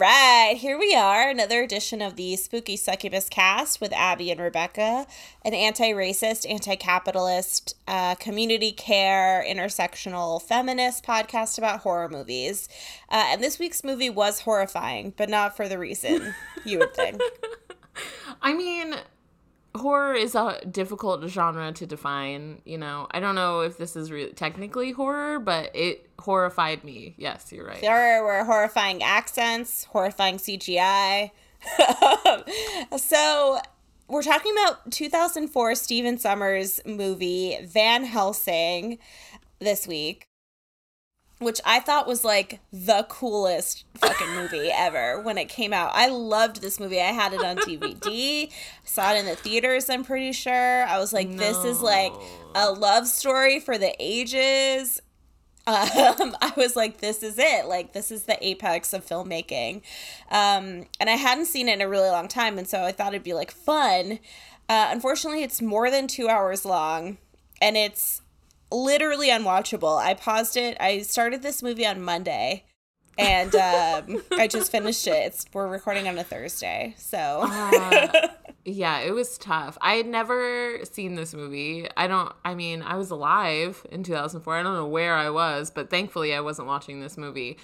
right, here we are, another edition of the Spooky Succubus cast with Abby and Rebecca, an anti racist, anti capitalist, uh, community care, intersectional feminist podcast about horror movies. Uh, and this week's movie was horrifying, but not for the reason you would think. I mean, horror is a difficult genre to define you know? I don't know if this is really technically horror but it horrified me. Yes you're right. There were horrifying accents horrifying cgi so we're talking about 2004 stephen sommers movie van helsing this week which I thought was like the coolest fucking movie ever when it came out. I loved this movie. I had it on DVD. saw it in the theaters, I'm pretty sure. I was like, no. this is like a love story for the ages. Um, I was like, this is it. Like, this is the apex of filmmaking. Um, and I hadn't seen it in a really long time. And so I thought it'd be like fun. Uh, unfortunately, it's more than two hours long. And it's literally unwatchable. I paused it. I started this movie on Monday and um, I just finished it. It's, we're recording on a Thursday, so uh, yeah, it was tough. I had never seen this movie. I don't. I mean, I was alive in 2004. I don't know where I was, but thankfully, I wasn't watching this movie,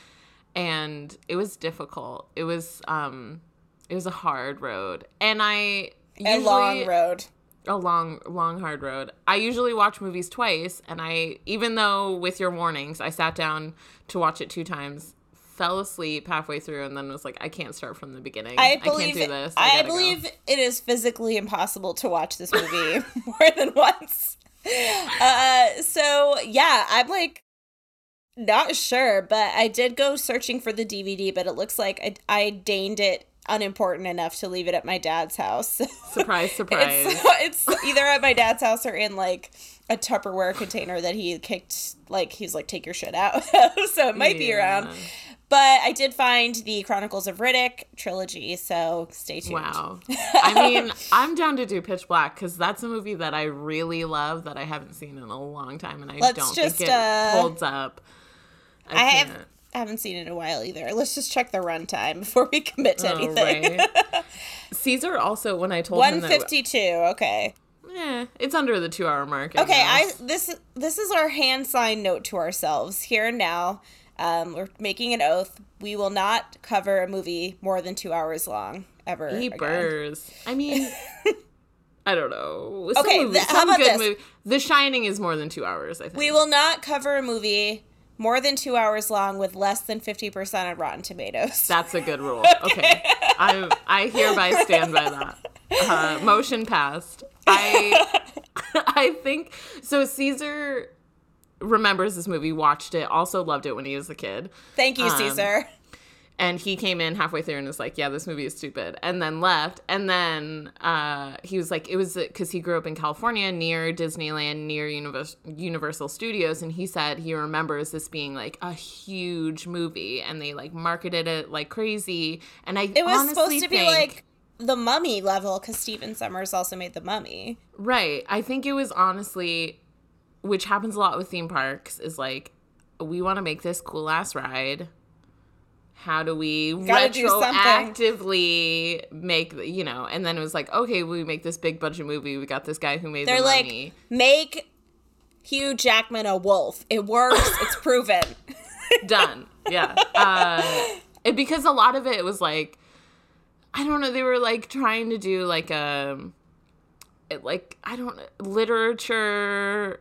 and it was difficult. It was um, it was a hard road, and I usually, a long road a long long hard road. I usually watch movies twice and i even though with your warnings i sat down to watch it two times fell asleep halfway through and then was like i can't start from the beginning. I, believe, I can't do this. I, I believe go. it is physically impossible to watch this movie more than once. Uh so yeah i'm like not sure but i did go searching for the dvd but it looks like i, I deigned it unimportant enough to leave it at my dad's house. Surprise, surprise. it's, it's either at my dad's house or in like a Tupperware container that he kicked, like, he's like, take your shit out. so it might yeah. be around. But I did find the Chronicles of Riddick trilogy, so stay tuned. Wow. I mean, I'm down to do Pitch Black because that's a movie that I really love that I haven't seen in a long time, and I Let's don't just, think it uh, holds up. I, I have I haven't seen it in a while either. Let's just check the runtime before we commit to oh, anything. Right. Caesar also, when I told one fifty two. Okay. Yeah, it's under the two hour mark. I okay, guess. I this this is our hand sign note to ourselves here and now. Um, we're making an oath. We will not cover a movie more than two hours long ever. Ebers. I mean, I don't know. Some okay, movie, how about this? Movie. The Shining is more than two hours. I think we will not cover a movie more than two hours long with less than 50% on Rotten Tomatoes. That's a good rule. okay. I, I hereby stand by that. Uh, motion passed. I, I think so. Caesar remembers this movie, watched it, also loved it when he was a kid. Thank you, um, Caesar and he came in halfway through and was like yeah this movie is stupid and then left. And then uh, he was like it was because he grew up in california near disneyland near Univers- universal studios and he said he remembers this being like a huge movie and they like marketed it like crazy. And i it was supposed to be like the mummy level because stephen sommers also made the mummy. Right. I think it was honestly which happens a lot with theme parks is like we want to make this cool ass ride how do we Gotta retroactively make you know and then it was like okay we make this big budget movie. We got this guy who made they're the like money. make hugh jackman a wolf. It works. It's proven. Done. Yeah. Uh, it, because a lot of it was like i don't know they were like trying to do like a um, like i don't literature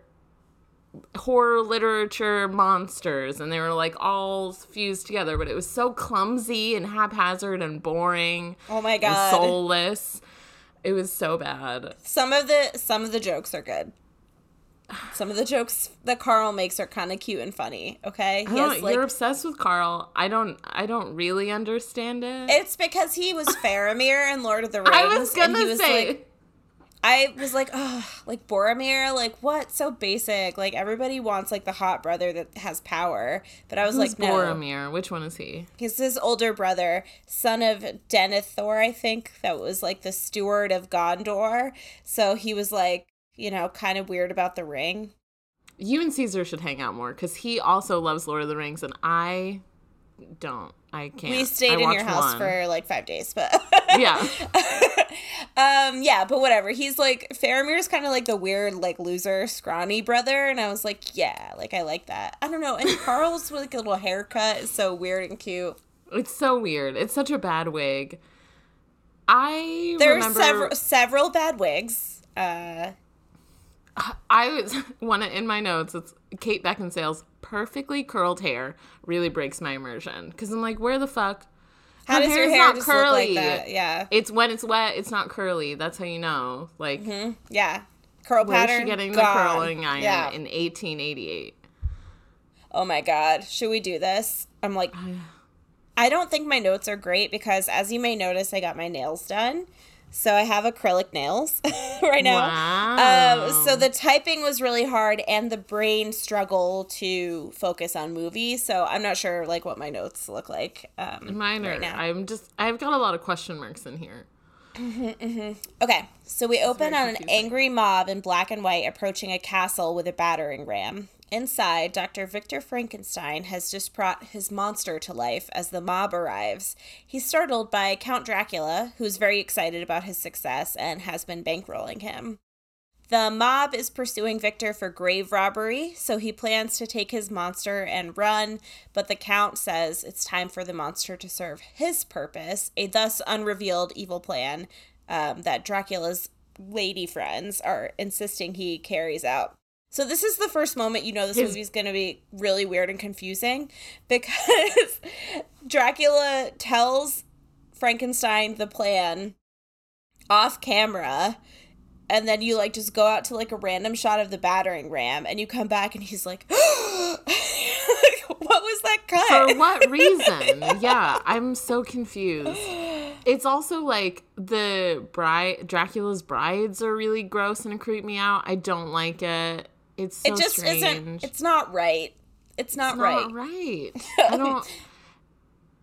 horror literature monsters and they were like all fused together but it was so clumsy and haphazard and boring oh my god soulless it was so bad some of the some of the jokes are good some of the jokes that Carl makes are kind of cute and funny. Okay, he has, like, you're obsessed with Carl. I don't. I don't really understand it. It's because he was Faramir in Lord of the Rings. I was gonna say. Like, I was like, oh, like Boromir, like what? So basic. Like everybody wants like the hot brother that has power. But I was Who's like, no. Boromir? Which one is he? He's his older brother, son of Denethor, I think. That was like the steward of Gondor. So he was like, you know, kind of weird about the ring. You and Caesar should hang out more because he also loves Lord of the Rings, and I don't. I can't. We stayed in your house one. for like five days, but yeah. um, yeah, but whatever. He's like Faramir's kind of like the weird, like loser, scrawny brother, and I was like, yeah, like I like that. I don't know. And Carl's with like a little haircut is so weird and cute. It's so weird. It's such a bad wig. I There's remember several several bad wigs. Uh, I was one in my notes. It's Kate Beckinsale's perfectly curled hair really breaks my immersion because I'm like, where the fuck? how Her does your hair not just look like that? Yeah, It's when it's wet, it's not curly. That's how you know. Like, mm-hmm. yeah. Curl where's pattern. she getting the curling iron Yeah. in 1888? Oh my god, should we do this? I'm like, I don't think my notes are great because, as you may notice, I got my nails done. So I have acrylic nails right now. Wow. Um, so the typing was really hard, and the brain struggled to focus on movies. So I'm not sure like what my notes look like. Um, Mine are. right now. I'm just. I've got a lot of question marks in here. Okay, so we open on an angry mob in black and white approaching a castle with a battering ram. Inside, Dr. Victor Frankenstein has just brought his monster to life as the mob arrives. He's startled by Count Dracula, who's very excited about his success and has been bankrolling him. The mob is pursuing Victor for grave robbery, so he plans to take his monster and run, but the Count says it's time for the monster to serve his purpose, a thus unrevealed evil plan um, that Dracula's lady friends are insisting he carries out. So this is the first moment you know this His- movie's going to be really weird and confusing because Dracula tells Frankenstein the plan off camera and then you like just go out to like a random shot of the battering ram and you come back and he's like what was that cut For what reason? yeah, I'm so confused. It's also like the bride, Dracula's brides are really gross and creep me out. I don't like it. It's so it just strange. isn't it's not right it's not It's right not right. I don't.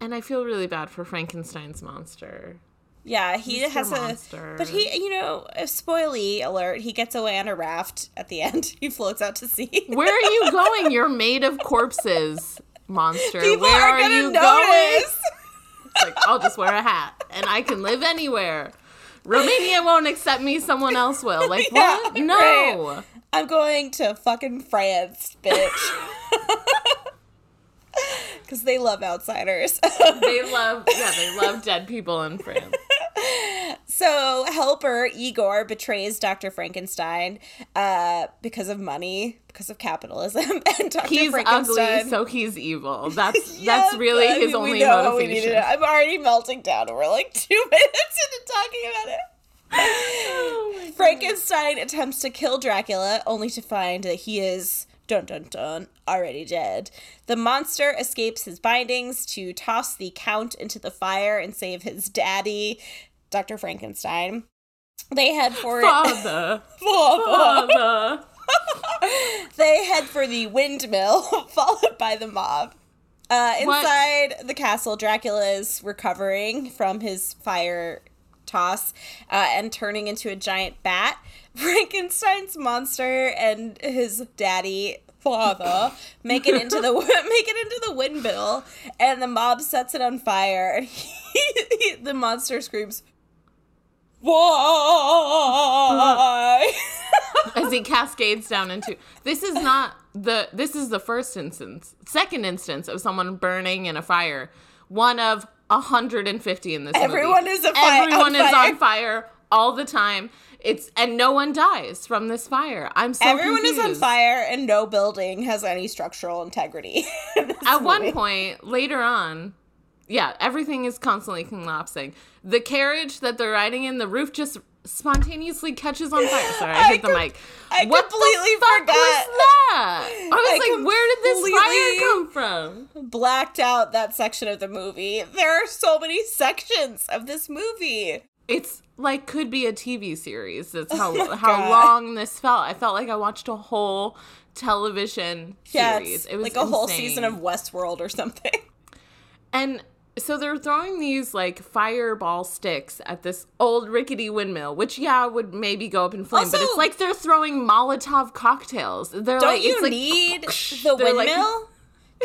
And I feel really bad for Frankenstein's monster. yeah he Mr. has Monster. a but he you know a spoily alert he gets away on a raft at the end he floats out to sea Where are you going? You're made of corpses, monster. people Where are are, you going? It's like, I'll just wear a hat and I can live anywhere. Romania won't accept me, someone else will. Like, Yeah, what? No. right. I'm going to fucking France, bitch. Because they love outsiders. They love, yeah, they love dead people in France. So, helper Igor betrays Dr. Frankenstein uh, because of money, because of capitalism. And Dr. He's Frankenstein. ugly, so he's evil. That's Yeah, that's really I his mean, only know what we need motivation. I'm already melting down. and We're like two minutes into talking about it. Oh Frankenstein attempts to kill Dracula, only to find that he is dun dun dun already dead. The monster escapes his bindings to toss the count into the fire and save his daddy, Dr. Frankenstein. They head for Father, father. they head for the windmill, followed by the mob. Uh, What? inside the castle, Dracula is recovering from his fire toss uh, and turning into a giant bat. Frankenstein's monster and his daddy father make it into the make it into the windmill, and the mob sets it on fire. And he, the monster screams, "Why?" as he cascades down into this is not the this is the first instance second instance of someone burning in a fire one of 150 in this movie. Everyone is a everyone on is fire. on fire all the time it's and no one dies from this fire i'm so Everyone is on fire, and no building has any structural integrity. in at one point later on yeah everything is constantly collapsing the carriage that they're riding in the roof just spontaneously catches on fire sorry i, I hit the com- mic I what completely forgot. was that i was I like where did this fire come from blacked out that section of the movie. There are so many sections of this movie. it's like could be a tv series that's how Oh how God. long this felt i felt like i watched a whole television series it was like a whole season of Westworld or something. And so they're throwing these like fireball sticks at this old rickety windmill, which yeah would maybe go up in flame, but it's like they're throwing Molotov cocktails. They're Don't like you it's like need the They're like- windmill?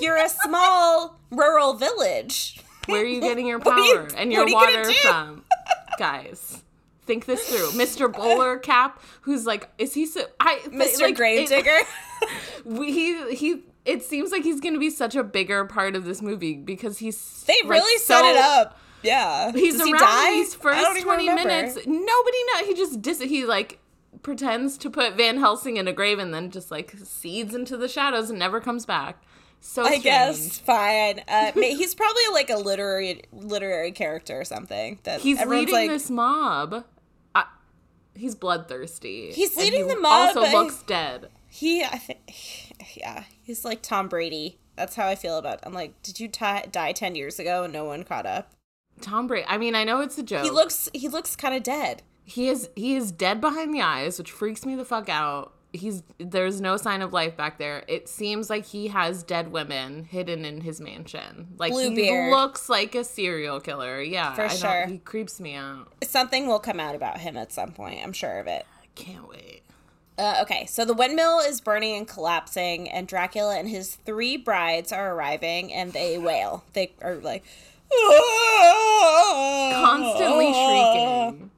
You're a small rural village. Where are you getting your power you- and your you water from? Guys, think this through. Mr. Bowler Cap, who's like, is he so? I Mr. like, it- Gravedigger. we- he he. It seems like he's gonna be such a bigger part of this movie because he's They like, really set so- it up. Yeah. He's Does he around die? these first twenty remember. minutes. Nobody know. He just dis. He like pretends to put Van Helsing in a grave and then just like seeds into the shadows and never comes back. So I strange. guess fine. Uh, he's probably like a literary literary character or something. That he's leading like, this mob. I, he's bloodthirsty. He's leading he the mob, Also but- looks dead. He, I think, yeah, he's like Tom Brady. That's how I feel about. I'm like, did you ti die ten years ago and no one caught up? Tom Brady. I mean, I know it's a joke. He looks, he looks kind of dead. He is he is dead behind the eyes, which freaks me the fuck out. He's there's no sign of life back there. It seems like he has dead women hidden in his mansion. Like he looks like a serial killer. Yeah, For I sure. He creeps me out. Something will come out about him at some point. I'm sure of it. I can't wait. Uh, okay, so the windmill is burning and collapsing, and Dracula and his three brides are arriving, and they wail. They are like Constantly shrieking.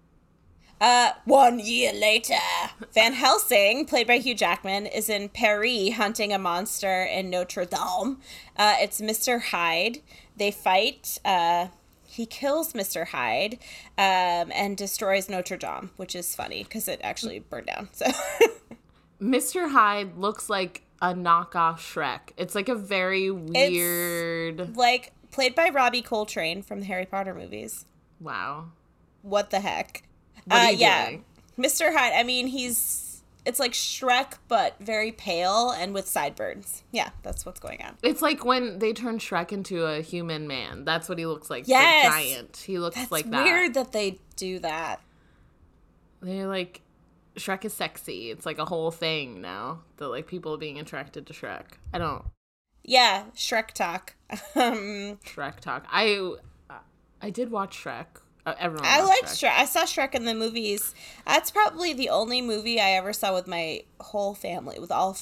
Uh, one year later, Van Helsing, played by Hugh Jackman, is in Paris hunting a monster in Notre Dame. Uh, it's Mr. Hyde. They fight. Uh, he kills Mr. Hyde um, and destroys Notre Dame, which is funny because it actually burned down. So. Mr. Hyde looks like a knockoff Shrek. It's like a very weird. like played by Robbie Coltrane from the Harry Potter movies. Wow. What the heck? What are uh, yeah, doing? Mr. Hyde. I mean, he's it's like Shrek, but very pale and with sideburns. Yeah, that's what's going on. It's like when they turn Shrek into a human man. That's what he looks like. Yes. The giant. He looks That's like that. It's weird that they do that. They're like Shrek is sexy. It's like a whole thing now. That like people are being attracted to Shrek. I don't Yeah, Shrek talk. um, Shrek talk. I I did watch Shrek. Uh, everyone. I liked Shrek. I saw Shrek in the movies. That's probably the only movie I ever saw with my whole family, with all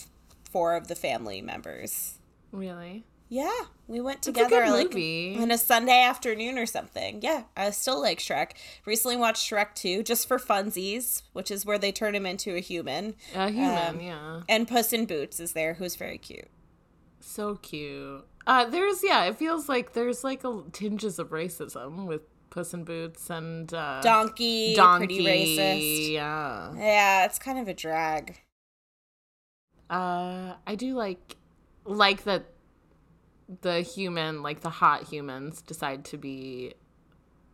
four of the family members. Really? Yeah, we went together like movie. on a Sunday afternoon or something. Yeah, I still like Shrek. Recently watched Shrek 2 just for funsies, which is where they turn him into a human. A human. Um, yeah. And Puss in Boots is there, who's very cute. So cute. Uh, there's yeah. It feels like there's like a tinges of racism with Puss in Boots and uh, Donkey, Donkey. pretty racist. Yeah. Yeah, it's kind of a drag. Uh, I do like like that the human, like the hot humans, decide to be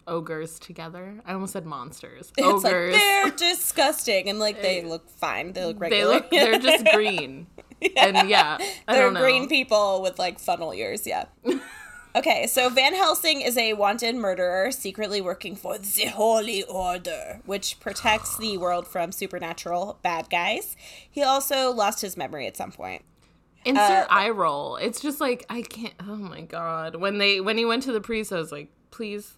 ogres together. I almost said monsters. It's ogres. like they're disgusting and like they look fine. They look regular. they look. They're just green. And yeah, I They're don't know. green people with like funnel ears, yeah. Okay, so Van Helsing is a wanted murderer secretly working for the Holy Order, which protects the world from supernatural bad guys. He also lost his memory at some point. Insert Uh, eye roll. It's just like I can't. Oh my god! When they when he went to the priest, I was like, please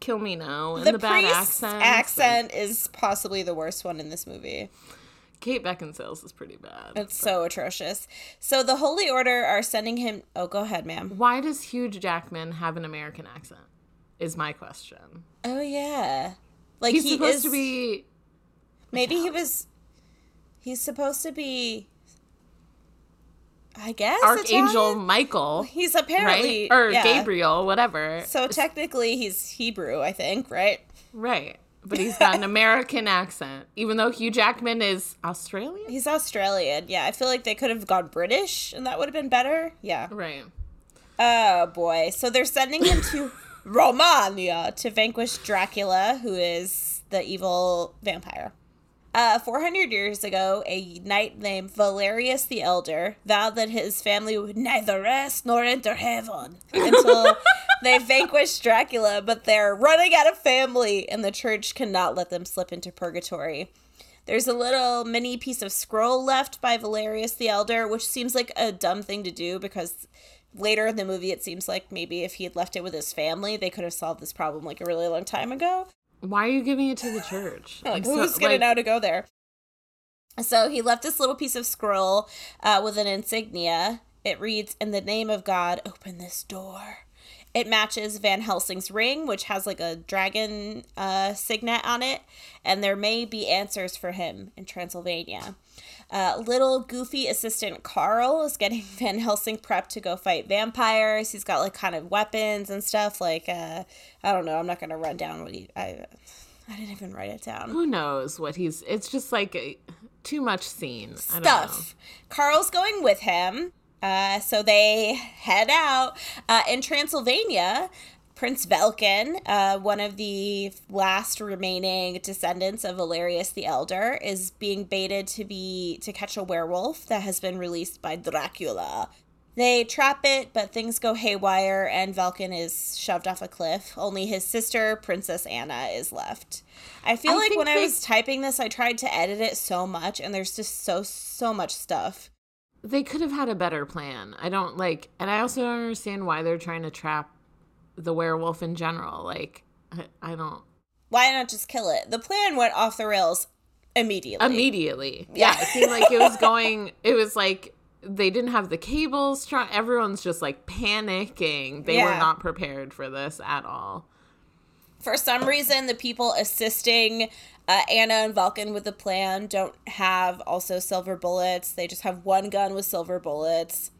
kill me now. And the, bad priest's accent. accent is possibly the worst one in this movie. Kate Beckinsale's is pretty bad. It's so atrocious. So the Holy Order are sending him. Oh, go ahead, ma'am. Why does Hugh Jackman have an American accent? Is my question. Oh yeah, like He's he supposed is, to be Maybe he was. He's supposed to be. I guess Archangel Italian? Michael, He's right? apparently Or yeah. Gabriel, whatever. So technically, he's Hebrew, I think, right? right. But he's got an American accent, even though Hugh Jackman is Australian. He's Australian. Yeah, I feel like they could have gone British, and that would have been better. Yeah. Right. Oh boy. So they're sending him to Romania to vanquish Dracula, who is the evil vampire. Uh, 400 years ago, a knight named Valerius the Elder vowed that his family would neither rest nor enter heaven until they vanquished Dracula, but they're running out of family, and the church cannot let them slip into purgatory. There's a little mini piece of scroll left by Valerius the Elder, which seems like a dumb thing to do because later in the movie it seems like maybe if he had left it with his family, they could have solved this problem like a really long time ago. Why are you giving it to the church? Like, so- who's gonna like, know to go there? So he left this little piece of scroll uh, with an insignia. It reads, "In the name of God, open this door." It matches Van Helsing's ring, which has like a dragon uh, signet on it, and there may be answers for him in Transylvania. Uh, little goofy assistant Carl is getting Van Helsing prepped to go fight vampires. He's got like kind of weapons and stuff. Like uh, I don't know. I'm not gonna run down what he. I I didn't even write it down. Who knows what he's? It's just like a, too much scene stuff. Carl's going with him. Uh, so they head out uh, in Transylvania. Prince Velkin, uh, one of the last remaining descendants of Valerius the Elder, is being baited to be to catch a werewolf that has been released by Dracula. They trap it, but things go haywire, and Velkin is shoved off a cliff. Only his sister, Princess Anna, is left. I feel I like when they... I was typing this, I tried to edit it so much, and there's just so so much stuff they could have had a better plan. I don't like, and I also don't understand why they're trying to trap the werewolf in general. Like, I, I don't. Why not just kill it? The plan went off the rails immediately. Immediately. Yeah. yeah it seemed like it was going, it was like they didn't have the cables. Try- everyone's just like panicking. They yeah. were not prepared for this at all. For some reason, the people assisting uh, Anna and Velkin with the plan don't have also silver bullets. They just have one gun with silver bullets.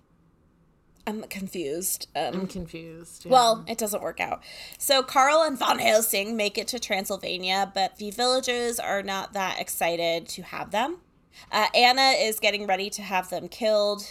I'm confused. Um, I'm confused. Yeah. Well, it doesn't work out. So Carl and Van Helsing make it to Transylvania, but the villagers are not that excited to have them. Uh, Anna is getting ready to have them killed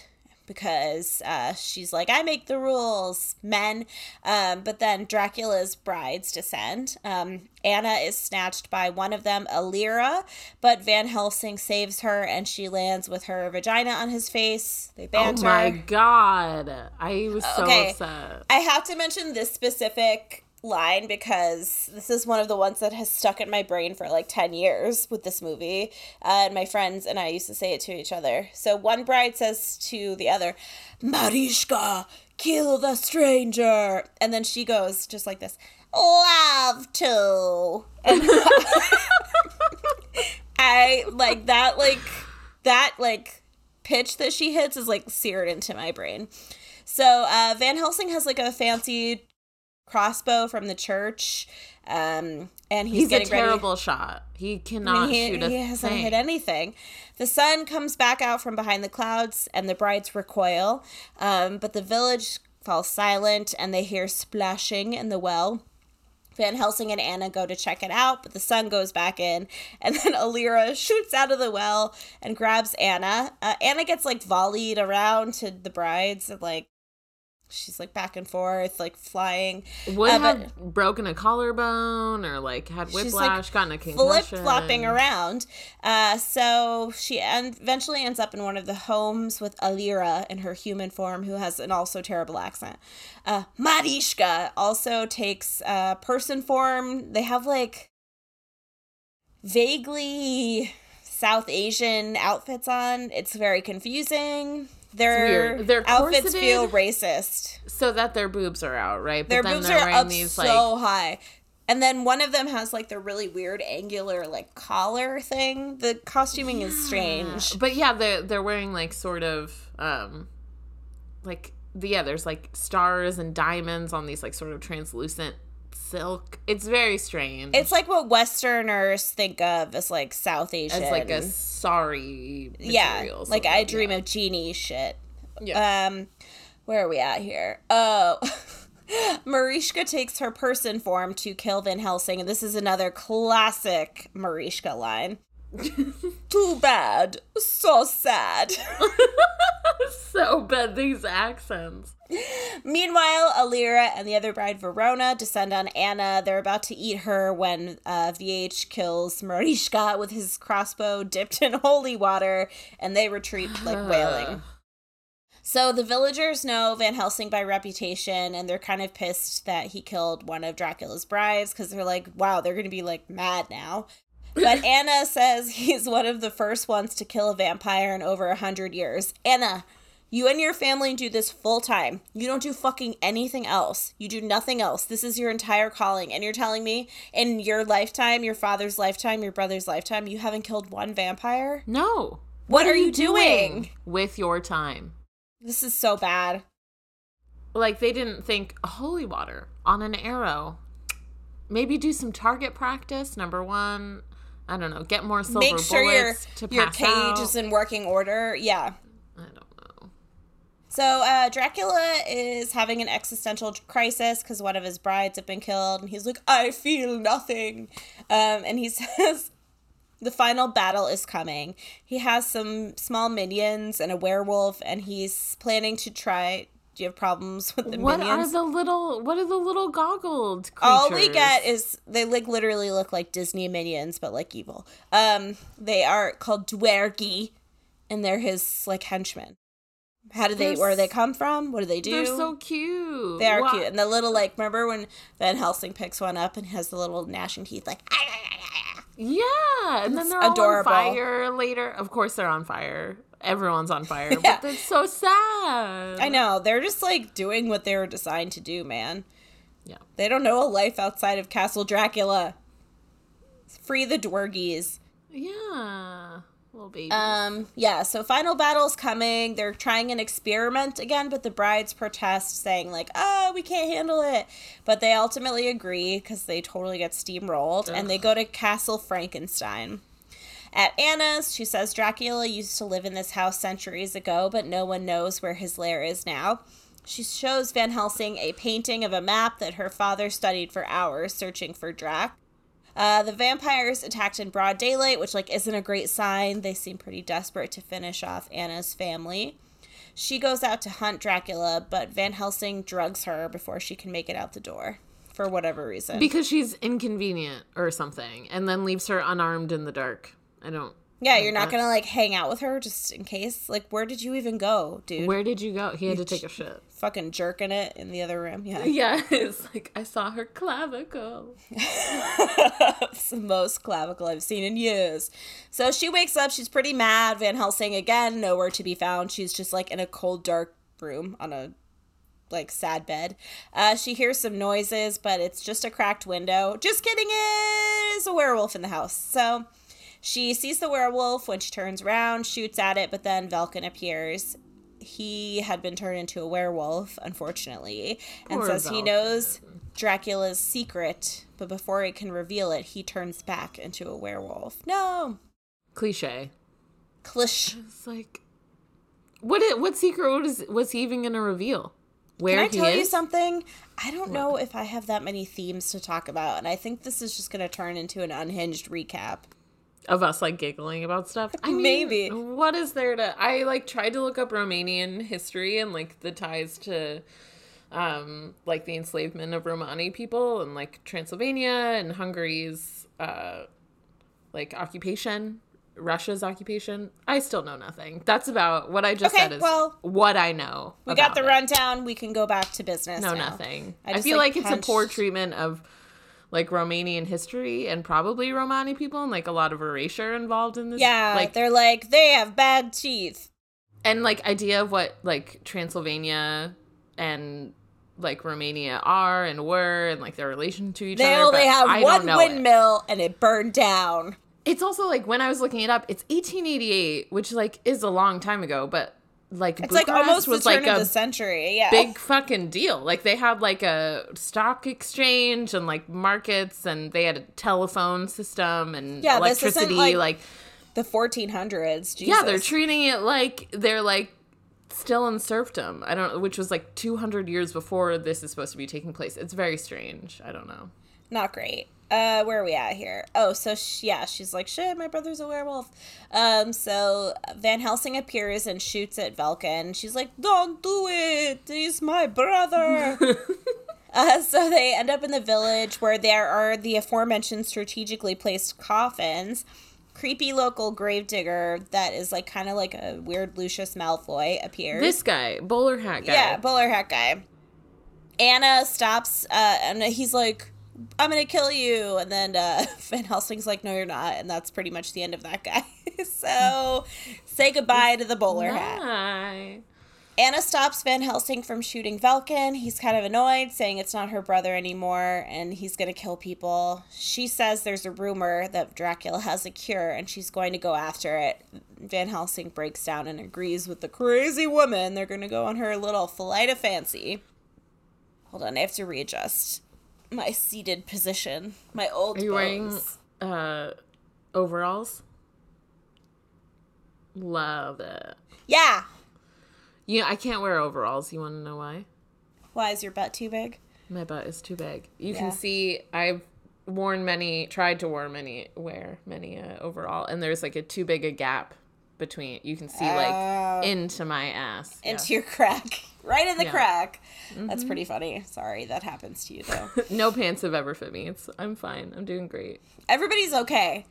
because uh, she's like, I make the rules, men. Um, but then Dracula's brides descend. Um, Anna is snatched by one of them, Aleera, but Van Helsing saves her and she lands with her vagina on his face. They banter. Oh my god. I was so okay. upset. I have to mention this specific line because this is one of the ones that has stuck in my brain for like 10 years with this movie. Uh, and my friends and I used to say it to each other. So one bride says to the other, Marishka, kill the stranger. And then she goes just like this, love to. And I like that, like, that, like, pitch that she hits is like seared into my brain. So uh, Van Helsing has like a fancy crossbow from the church. Um, and he's, he's getting a terrible ready. shot. He cannot I mean, he, shoot a He hasn't thing. hit anything. The sun comes back out from behind the clouds, and the brides recoil. Um, but the village falls silent, and they hear splashing in the well. Van Helsing and Anna go to check it out, but the sun goes back in, and then Aleera shoots out of the well and grabs Anna. Uh, Anna gets like volleyed around to the brides and like she's like back and forth, like flying. Would uh, have broken a collarbone or like had whiplash, like gotten a concussion, flip flopping around. Uh, so she en- eventually ends up in one of the homes with Aleera in her human form, who has an also terrible accent. Uh, Marishka also takes uh, person form. They have like vaguely South Asian outfits on. It's very confusing. Their their outfits feel racist, so that their boobs are out, right? But their boobs are up these, so like, high. And then one of them has like the really weird angular like collar thing. The costuming yeah. is strange. But yeah, they're they're wearing like sort of um like yeah, there's like stars and diamonds on these like sort of translucent silk. It's very strange. It's like what Westerners think of as like South Asian. As like a sorry Yeah. Like I dream yeah. of genie shit. Yeah. Um where are we at here? Oh Marishka takes her person form to kill Van Helsing, and this is another classic Marishka line. Too bad. So sad. these accents. Meanwhile, Aleera and the other bride, Verona, descend on Anna. They're about to eat her when uh, VH kills Marishka with his crossbow dipped in holy water, and they retreat like wailing. So the villagers know Van Helsing by reputation, and they're kind of pissed that he killed one of Dracula's brides because they're like, wow, they're going to be like mad now. But Anna says he's one of the first ones to kill a vampire in over a hundred years. Anna, you and your family do this full time. You don't do fucking anything else. You do nothing else. This is your entire calling. And you're telling me in your lifetime, your father's lifetime, your brother's lifetime, you haven't killed one vampire? No. What, what are, are, you doing? doing with your time? This is so bad. like they didn't think holy water on an arrow. Maybe do some target practice. Number one, I don't know, get more silver Make sure your bullets to your pass cage out. is in working order. Yeah. I don't know. So uh, Dracula is having an existential crisis because one of his brides have been killed, and he's like, "I feel nothing," um, and he says. The final battle is coming. He has some small minions and a werewolf, and he's planning to try. Do you have problems with the What minions? are the little? What are the little goggled creatures? All we get is they like literally look like Disney minions, but like evil. Um, they are called Dwergi, and they're his like henchmen. How do they? They're Where do they come from? What do they do? They're so cute. They are Wha- cute, and the little like remember when Van Helsing picks one up and has the little gnashing teeth, like ah, ah, ah, Yeah, and then they're all adorable. on fire later. Of course, they're on fire. Everyone's on fire, Yeah. but it's so sad. I know they're just like doing what they were designed to do, man. Yeah. They don't know a life outside of Castle Dracula. Free the Dwergies. Yeah, little baby. Um, yeah, so final battle's coming. They're trying an experiment again, but the brides protest, saying, like, oh, we can't handle it. But they ultimately agree because they totally get steamrolled, and they go to Castle Frankenstein. At Anna's, she says Dracula used to live in this house centuries ago, but no one knows where his lair is now. She shows Van Helsing a painting of a map that her father studied for hours searching for Drac. Uh, the vampires attacked in broad daylight, which like isn't a great sign. They seem pretty desperate to finish off Anna's family. She goes out to hunt Dracula, but Van Helsing drugs her before she can make it out the door for whatever reason. because she's inconvenient or something, and then leaves her unarmed in the dark. I don't. Yeah, you're not that. gonna like hang out with her just in case. Like, where did you even go, dude? Where did you go? He had to take a shit. Fucking jerking it in the other room. Yeah, Yeah, it's like I saw her clavicle. it's the most clavicle I've seen in years. So she wakes up. She's pretty mad. Van Helsing again, nowhere to be found. She's just like in a cold, dark room on a like sad bed. Uh, she hears some noises, but it's just a cracked window. Just kidding, is a werewolf in the house. So she sees the werewolf when she turns around, shoots at it, but then Velkin appears. He had been turned into a werewolf, unfortunately, and Poor says he knows Dracula's secret, but before he can reveal it, he turns back into a werewolf. No. Cliche. Clish. It's like, what? i- What secret was was he even gonna reveal? Where Can I tell you something? I don't know if I have that many themes to talk about, and I think this is just going to turn into an unhinged recap. Of us like giggling about stuff. I mean, Maybe. What is there to? I like tried to look up Romanian history and like the ties to, um, like the enslavement of Romani people and like Transylvania and Hungary's, uh, like occupation, Russia's occupation. I still know nothing. That's about what I just Okay, said is well, what I know. We got the it. rundown. We can go back to business. No, now. nothing. I I, feel like, like, it's a poor treatment of like Romanian history and probably Romani people and like a lot of erasure involved in this. Yeah, like they're like they have bad teeth. and like idea of what like Transylvania and like Romania are and were and like their relation to each They other. They only have I one know it. windmill, and it burned down. It's also like when I was looking it up, it's 1888, which like is a long time ago, but like It's like almost was the turn like of a the century. Yeah, big fucking deal. Like they had like a stock exchange and like markets and they had a telephone system and Yeah, electricity like, like the 1400s. Jesus. yeah, they're treating it like they're like still in serfdom. I don't which was like 200 years before this is supposed to be taking place. It's very strange. I don't know. not great. Uh, where are we at here? Oh, so sh- yeah, she's like, shit, my brother's a werewolf. Um, so Van Helsing appears and shoots at Velkin. She's like, don't do it. He's my brother. uh, so they end up in the village where there are the aforementioned strategically placed coffins. Creepy local gravedigger that is like kind of like a weird Lucius Malfoy appears. This guy, bowler hat guy. Yeah, bowler hat guy. Anna stops, uh, and he's like, "I'm gonna kill you," and then uh, Van Helsing's like, "No, you're not," and that's pretty much the end of that guy. so, say goodbye to the bowler hat. Hi. Anna stops Van Helsing from shooting Velkin. He's kind of annoyed, saying it's not her brother anymore and he's going to kill people. She says there's a rumor that Dracula has a cure and she's going to go after it. Van Helsing breaks down and agrees with the crazy woman. They're going to go on her little flight of fancy. Hold on, I have to readjust my seated position. My old Are you wearing uh overalls? Love it. Yeah. Yeah, I can't wear overalls. You want to know why? Why is your butt too big? My butt is too big. You Yeah. can see I've worn many, tried to wear many, wear many uh, overall, and there's like a too big a gap between. You can see like into my ass. Yeah. Into your crack. Right in the Yeah. crack. Mm-hmm. That's pretty funny. Sorry that happens to you though. no pants have ever fit me. It's I'm fine. I'm doing great. Everybody's okay.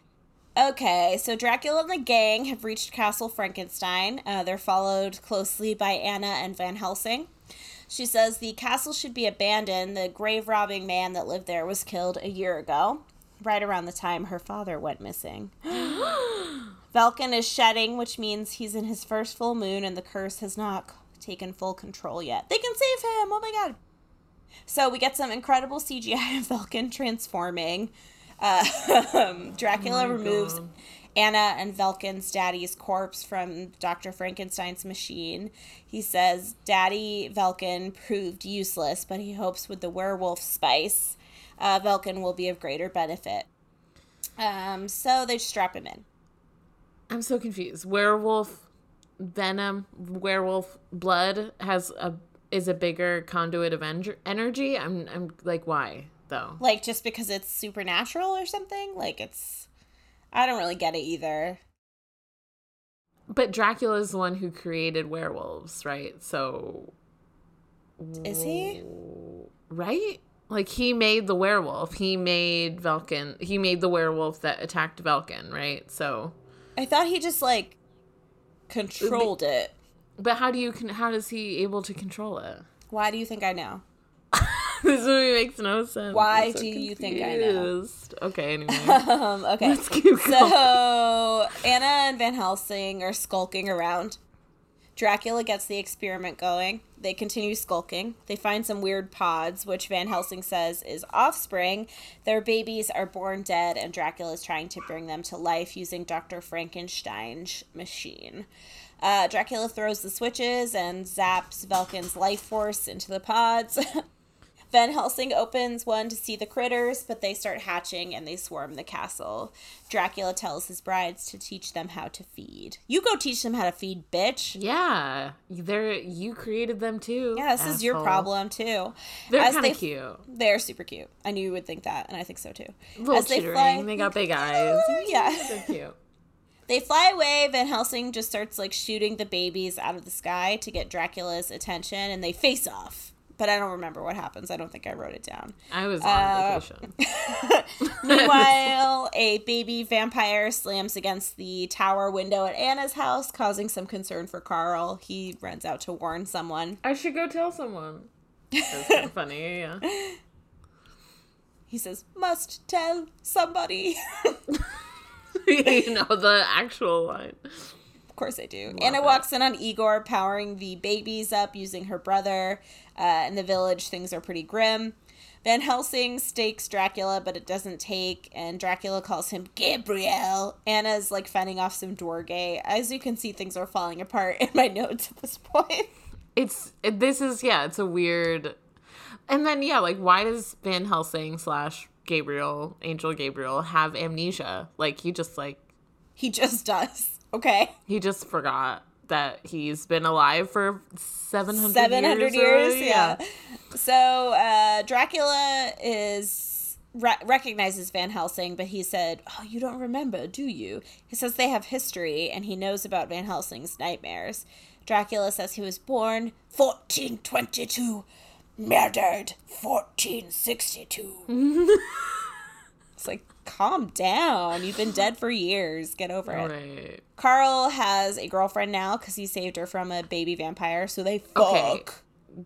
Okay, so Dracula and the gang have reached Castle Frankenstein. Uh, they're followed closely by Anna and Van Helsing. She says the castle should be abandoned. The grave robbing man that lived there was killed a year ago, right around the time her father went missing. Velkin is shedding, which means he's in his first full moon and the curse has not taken full control yet. They can save him! Oh my god! So we get some incredible CGI of Velkin transforming. Uh, Dracula Oh removes God. Anna and Velkin's daddy's corpse from Dr. Frankenstein's machine. He says Daddy Velkin proved useless, but he hopes with the werewolf spice, uh, Velkin will be of greater benefit. Um, so they strap him in. I'm so confused. Werewolf venom, werewolf blood has a is a bigger conduit of en- energy. I'm I'm like why though? Like, just because it's supernatural or something? Like, it's. I don't really get it either. But Dracula is the one who created werewolves, right? So Is he? Right? Like he made the werewolf. He made Velkin. He made the werewolf that attacked Velkin, right? So I thought he just, like, controlled it. but how do you con- how does he able to control it? Why do you think I know? this movie makes no sense. Why so do you think I know? Okay, anyway. Um, okay. Let's keep going. So Anna and Van Helsing are skulking around. Dracula gets the experiment going. They continue skulking. They find some weird pods, which Van Helsing says is offspring. Their babies are born dead, and Dracula is trying to bring them to life using Dr. Frankenstein's machine. Uh, Dracula throws the switches and zaps Velkin's life force into the pods. Van Helsing opens one to see the critters, but they start hatching and they swarm the castle. Dracula tells his brides to teach them how to feed. You go teach them how to feed, bitch. yeah, they're you created them too. Yeah, this is your problem too. They're kind they- of cute. They're super cute. I knew you would think that, and I think so too. Little As they fly- They got big eyes. Yeah. They're cute. They fly away. Van Helsing just starts like shooting the babies out of the sky to get Dracula's attention, and they face off. But I don't remember what happens. I don't think I wrote it down. I was on Uh, vacation. Meanwhile, a baby vampire slams against the tower window at Anna's house, causing some concern for Carl. He runs out to warn someone. I should go tell someone. That's kind of funny. Yeah. He says, Must tell somebody. you know the actual line. Of course I do. Anna walks in on Igor powering the babies up using her brother. Uh, in the village, things are pretty grim. Van Helsing stakes Dracula, but it doesn't take, and Dracula calls him Gabriel. Anna's like fending off some Dorgay. As you can see, things are falling apart in my notes at this point. It's it, this is yeah. It's a weird. And then yeah, like why does Van Helsing slash Gabriel Angel Gabriel have amnesia? Like he just like He just does. Okay. he just forgot that he's been alive for 700, 700 years, years, already? yeah. So uh, Dracula is re- recognizes Van Helsing, but he said, "Oh, you don't remember, do you?" He says they have history, and he knows about Van Helsing's nightmares. Dracula says he was born 1422, murdered 1462. it's like, calm down. You've been dead for years. Get over it. Right. Carl has a girlfriend now because he saved her from a baby vampire, so they fuck. Okay.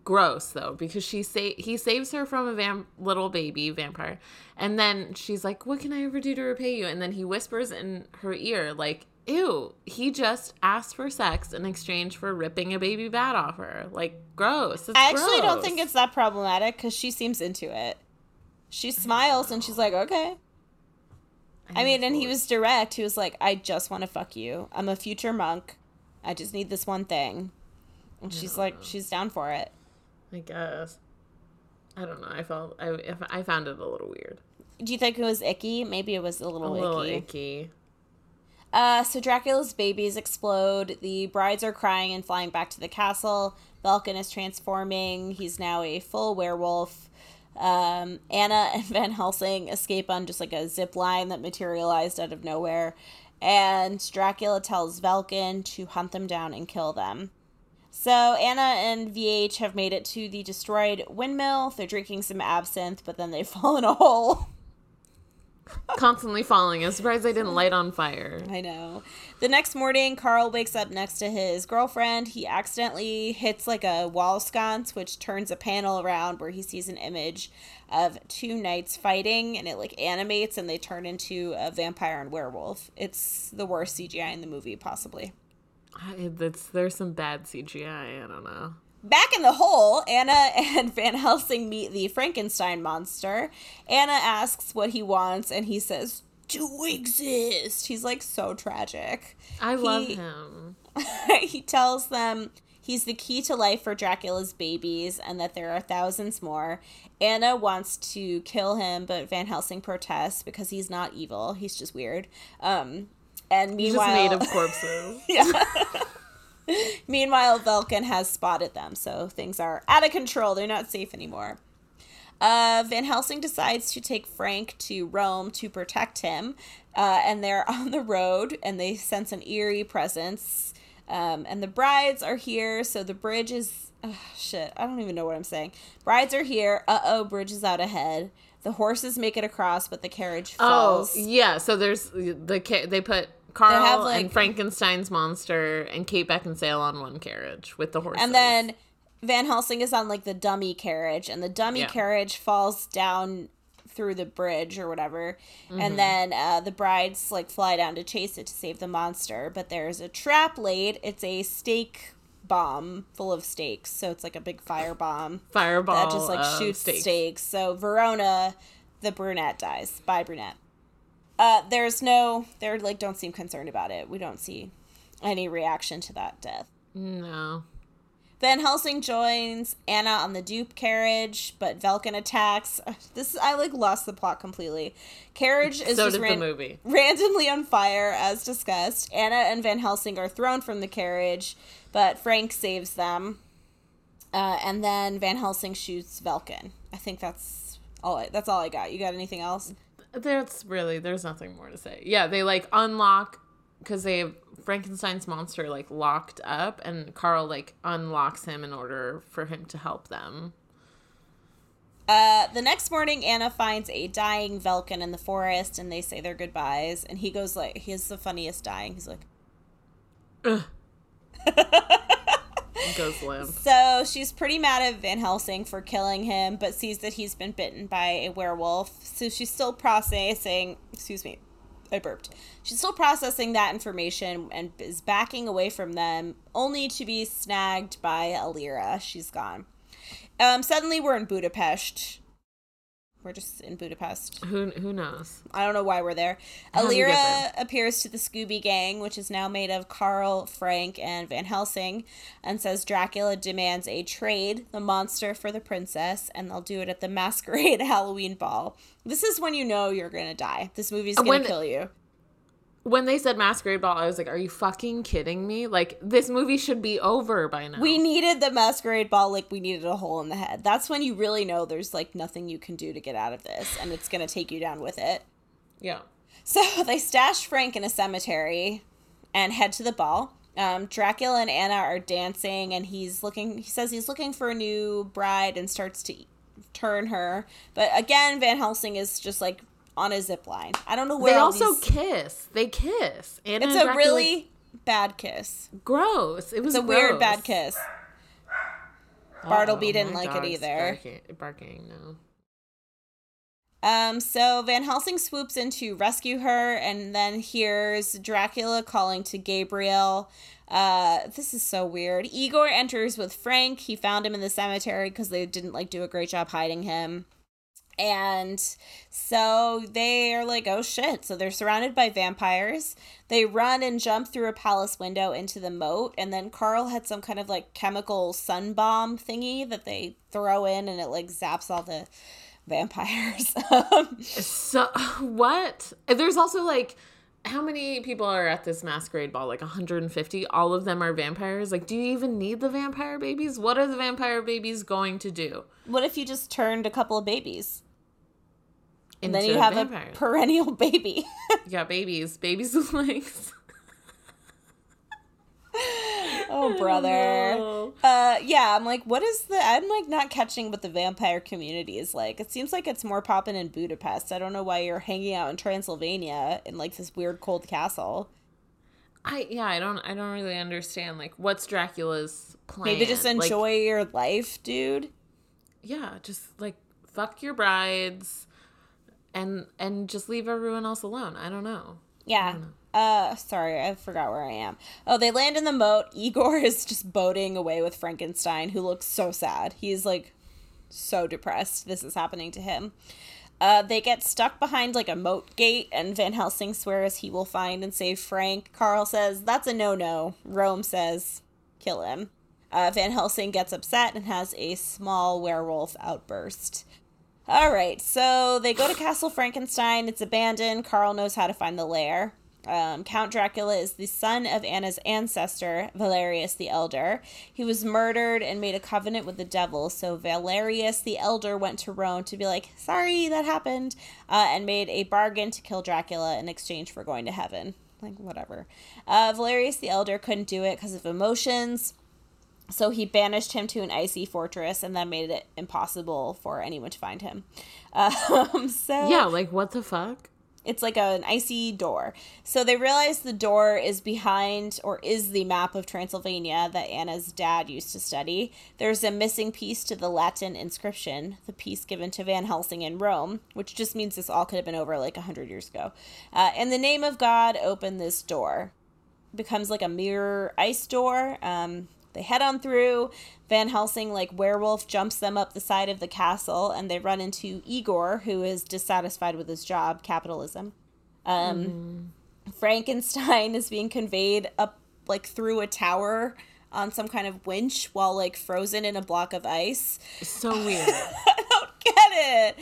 Gross though, because she say he saves her from a vam- little baby vampire, and then she's like, "What can I ever do to repay you?" And then he whispers in her ear, like, "Ew, he just asked for sex in exchange for ripping a baby bat off her. Like, gross." It's I actually don't think it's that problematic because she seems into it. She smiles and she's like, okay. I mean, and he was direct. He was like, I just want to fuck you. I'm a future monk. I just need this one thing. And she's like, she's down for it. I guess. I don't know. I felt I I found it a little weird. Do you think it was icky? Maybe it was a little, A little icky. icky. Uh, so Dracula's babies explode. The brides are crying and flying back to the castle. Velkin is transforming. He's now a full werewolf. Um, Anna and Van Helsing escape on just like a zip line that materialized out of nowhere. And Dracula tells Velkin to hunt them down and kill them. So Anna and VH have made it to the destroyed windmill. They're drinking some absinthe, but then they fall in a hole. Constantly falling. I'm surprised they didn't light on fire. I know. The next morning, Carl wakes up next to his girlfriend. He accidentally hits like a wall sconce, which turns a panel around where he sees an image of two knights fighting, and it like animates and they turn into a vampire and werewolf. It's the worst CGI in the movie, possibly. I, that's, there's some bad CGI. I don't know. Back in the hole, Anna and Van Helsing meet the Frankenstein monster. Anna asks what he wants, and he says, to exist. He's like so tragic. I love him. he tells them he's the key to life for Dracula's babies and that there are thousands more. Anna wants to kill him, but Van Helsing protests because he's not evil. He's just weird. Um, and He's just made of corpses. Meanwhile, Velkin has spotted them, so things are out of control. They're not safe anymore. Uh, Van Helsing decides to take Frank to Rome to protect him, uh, and they're on the road, and they sense an eerie presence. Um, and the brides are here, so the bridge is. ugh, shit, I don't even know what I'm saying. Brides are here. Uh oh, bridge is out ahead. The horses make it across, but the carriage Oh, falls. yeah. So there's the they put Carl have, like- and Frankenstein's monster and Kate Beckinsale on one carriage with the horses. And then Van Helsing is on like the dummy carriage, and the dummy Yeah. carriage falls down through the bridge or whatever. Mm-hmm. And then uh, the brides like fly down to chase it to save the monster. But there's a trap laid. It's a stake bomb full of stakes. So it's like a big fire bomb fireball that just like shoots steaks. stakes. So Verona, the brunette, dies. Bye, brunette. Uh, there's no, they're like don't seem concerned about it. We don't see any reaction to that death. No. Van Helsing joins Anna on the dupe carriage, but Velkin attacks. This I like lost the plot completely. Carriage is so just did ran- the movie. randomly on fire, as discussed. Anna and Van Helsing are thrown from the carriage, but Frank saves them. Uh, and then Van Helsing shoots Velkin. I think that's all. I, that's all I got. You got anything else? There's really there's nothing more to say. Yeah, they like unlock because they have Frankenstein's monster like locked up, and Carl like unlocks him in order for him to help them. Uh, the next morning, Anna finds a dying Velkin in the forest, and they say their goodbyes. And he goes like, he has the funniest dying. He's like. Limp. So she's pretty mad at Van Helsing for killing him, but sees that he's been bitten by a werewolf. So she's still processing. Excuse me, I burped. She's still processing that information and is backing away from them, only to be snagged by Aleera. She's gone. Um, suddenly we're in Budapest. We're just in Budapest. Who who knows? I don't know why we're there. Aleera appears to the Scooby Gang, which is now made of Carl, Frank, and Van Helsing, and says Dracula demands a trade, the monster for the princess, and they'll do it at the Masquerade Halloween Ball. This is when you know you're gonna die. This movie's uh, gonna When- kill you. When they said masquerade ball, I was like, "Are you fucking kidding me? Like this movie should be over by now." We needed the Masquerade Ball like we needed a hole in the head. That's when you really know there's like nothing you can do to get out of this, and it's gonna take you down with it. yeah. So they stash Frank in a cemetery and head to the ball. Um, Dracula and Anna are dancing, and he's looking. He says he's looking for a new bride and starts to turn her. But again, Van Helsing is just like on a zip line. I don't know where They also these- kiss. They kiss. Anna It's a Dracula really bad kiss. gross. It was It's a weird bad kiss. Bartleby Uh-oh, didn't like it either. Barking, barking no. Um, so Van Helsing swoops in to rescue her and then hears Dracula calling to Gabriel. Uh, this is so weird. Igor enters with Frank. He found him in the cemetery because they didn't like do a great job hiding him. And so they are like, oh shit. So they're surrounded by vampires. They run and jump through a palace window into the moat. And then Carl had some kind of like chemical sun bomb thingy that they throw in and it like zaps all the vampires. Um, so, what? There's also like, how many people are at this masquerade ball? Like 150? All of them are vampires? Like, do you even need the vampire babies? What are the vampire babies going to do? What if you just turned a couple of babies? and then you have vampire. a perennial baby. yeah, babies, babies with legs. oh brother uh yeah i'm like what is the i'm like not catching what the vampire community is like it seems like it's more popping in budapest i don't know why you're hanging out in transylvania in like this weird cold castle i yeah i don't i don't really understand like what's dracula's plan maybe just enjoy like, your life dude yeah just like fuck your brides and and just leave everyone else alone. I don't know. Yeah. Don't know. Uh, sorry, I forgot where I am. Oh, they land in the moat. Igor is just boating away with Frankenstein, who looks so sad. He's like so depressed. This is happening to him. Uh, they get stuck behind like a moat gate, and Van Helsing swears he will find and save Frank. Carl says that's a no no. Rome says kill him. Uh, Van Helsing gets upset and has a small werewolf outburst. All right, so they go to Castle Frankenstein. It's abandoned. Carl knows how to find the lair. Um, Count Dracula is the son of Anna's ancestor, Valerius the Elder. He was murdered and made a covenant with the devil. So Valerius the Elder went to Rome to be like, sorry, that happened, uh, and made a bargain to kill Dracula in exchange for going to heaven. Like, whatever. Uh, Valerius the Elder couldn't do it because of emotions. So he banished him to an icy fortress and then made it impossible for anyone to find him. Um, so yeah, like what the fuck? It's like an icy door. So they realize the door is behind or is the map of Transylvania that Anna's dad used to study. There's a missing piece to the Latin inscription, the piece given to Van Helsing in Rome, which just means this all could have been over like a hundred years ago. Uh, in the name of God, open this door. Becomes like a mirror ice door. Um, they head on through. Van Helsing, like werewolf, jumps them up the side of the castle, and they run into Igor, who is dissatisfied with his job, capitalism. Um, mm-hmm. Frankenstein is being conveyed up like through a tower on some kind of winch while like frozen in a block of ice. So weird. I don't get it.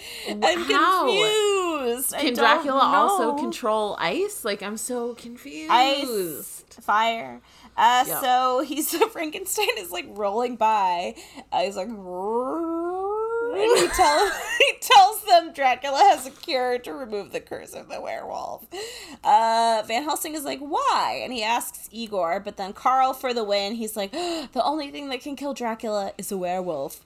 I'm confused. Can Dracula know. also control ice? Like I'm so confused. Ice, fire. Uh, yeah. So he's Frankenstein is like rolling by. Uh, he's like, and he tells he tells them Dracula has a cure to remove the curse of the werewolf. Uh, Van Helsing is like, why? And he asks Igor, but then Carl for the win. He's like, the only thing that can kill Dracula is a werewolf.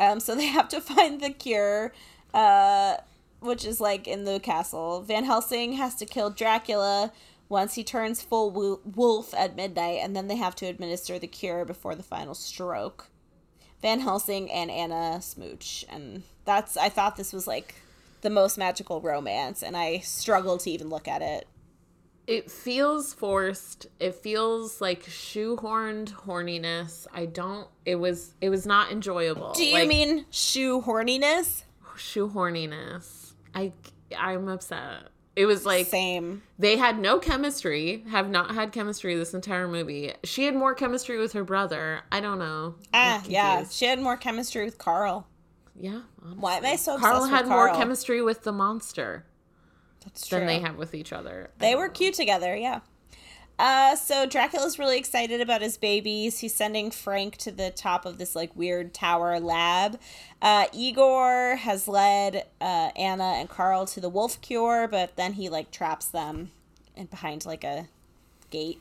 Um, so they have to find the cure. Uh, which is like in the castle. Van Helsing has to kill Dracula once he turns full wolf at midnight, and then they have to administer the cure before the final stroke. Van Helsing and Anna smooch, and that's I thought this was like the most magical romance, and I struggled to even look at it. It feels forced. It feels like shoehorned horniness. I don't. It was. It was not enjoyable. Do you like, mean shoe horniness? Shoe horniness. I. I'm upset. It was like same. They had no chemistry. Have not had chemistry this entire movie. She had more chemistry with her brother. I don't know. Ah, yeah. She had more chemistry with Carl. Yeah. Honestly. Why am I so Carl Carl had Carl? more chemistry with the monster. That's true. Than they have with each other. They were know. cute together. Yeah. Uh, so Dracula's really excited about his babies. He's sending Frank to the top of this like weird tower lab. Uh, Igor has led uh, Anna and Carl to the wolf cure, but then he like traps them and behind like a gate.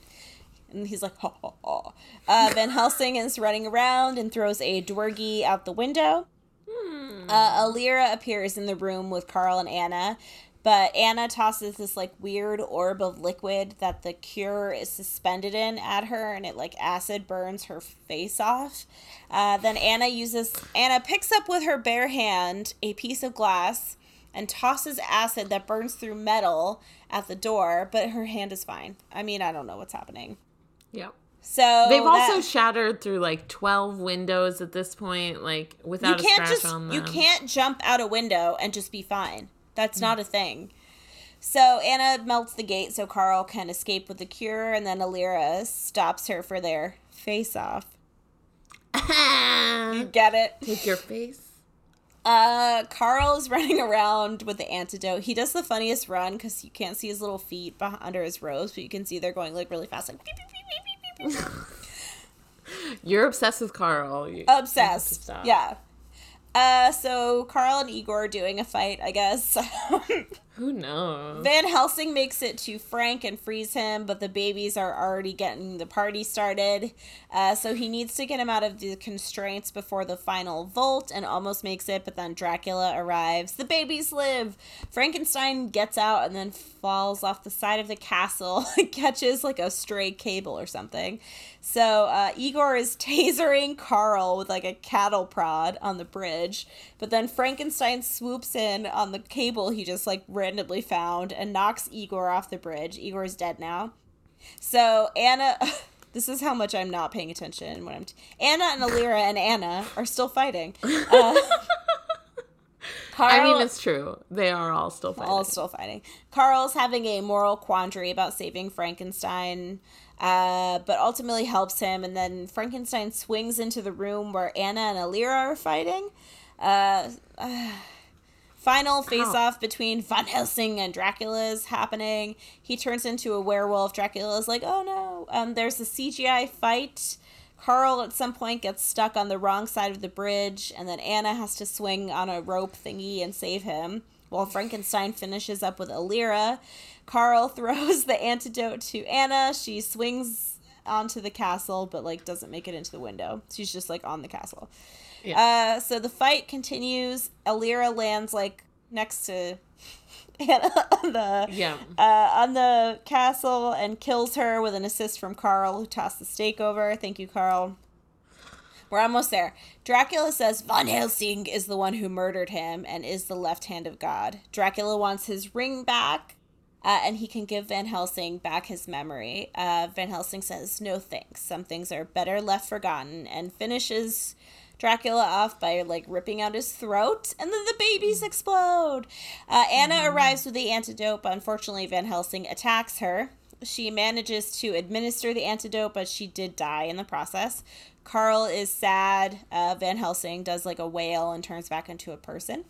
And he's like, ha ha ha. Uh, Van Helsing is running around and throws a Dwergi out the window. Hmm. Uh, Aleera appears in the room with Carl and Anna. But Anna tosses this like weird orb of liquid that the cure is suspended in at her, and it like acid burns her face off. Uh, then Anna uses Anna picks up with her bare hand a piece of glass and tosses acid that burns through metal at the door, but her hand is fine. I mean, I don't know what's happening. Yep. So They've also shattered through like 12 windows at this point, like without a can't scratch just on them. you can't jump out a window and just be fine. That's Mm. not a thing. So Anna melts the gate so Carl can escape with the cure, and then Aleera stops her for their face off. You get it? Take your face. Uh, Carl is running around with the antidote. He does the funniest run because you can't see his little feet beh- under his robes, but you can see they're going like really fast, like beep, beep, beep, beep, beep, beep. You're obsessed with Carl. You- obsessed. Yeah. Uh, so Carl and Igor doing a fight, I guess. Who knows? Van Helsing makes it to Frank and frees him, but the babies are already getting the party started. Uh, so he needs to get him out of the constraints before the final volt and almost makes it, but then Dracula arrives. The babies live. Frankenstein gets out and then falls off the side of the castle, catches like a stray cable or something. So uh, Igor is tasering Carl with like a cattle prod on the bridge, but then Frankenstein swoops in on the cable he just like randomly found and knocks Igor off the bridge. Igor's dead now. So Anna, this is how much I'm not paying attention when I'm. T- Anna and Aleera and Anna are still fighting. Uh, Carl, I mean, it's true. They are all still fighting. all still fighting. Carl's having a moral quandary about saving Frankenstein, uh, but ultimately helps him. And then Frankenstein swings into the room where Anna and Aleera are fighting. Uh, uh, final face off between Van Helsing and Dracula is happening. He turns into a werewolf. Dracula is like, oh no. Um, there's a CGI fight. Carl at some point gets stuck on the wrong side of the bridge, and then Anna has to swing on a rope thingy and save him. While Frankenstein finishes up with Aleera, Carl throws the antidote to Anna. She swings onto the castle, but like doesn't make it into the window. She's just like on the castle. Uh, so the fight continues. Aleera lands like next to Anna on the Yeah. uh, on the castle and kills her with an assist from Carl, who tossed the stake over. Thank you, Carl. We're almost there. Dracula says Von Helsing is the one who murdered him and is the left hand of God. Dracula wants his ring back, uh, and he can give Van Helsing back his memory. Uh, Van Helsing says, No thanks. Some things are better left forgotten, and finishes Dracula off by like ripping out his throat, and then the babies explode. Uh, Anna arrives with the antidote, but unfortunately, Van Helsing attacks her. She manages to administer the antidote, but she did die in the process. Carl is sad. Uh, Van Helsing does like a wail and turns back into a person.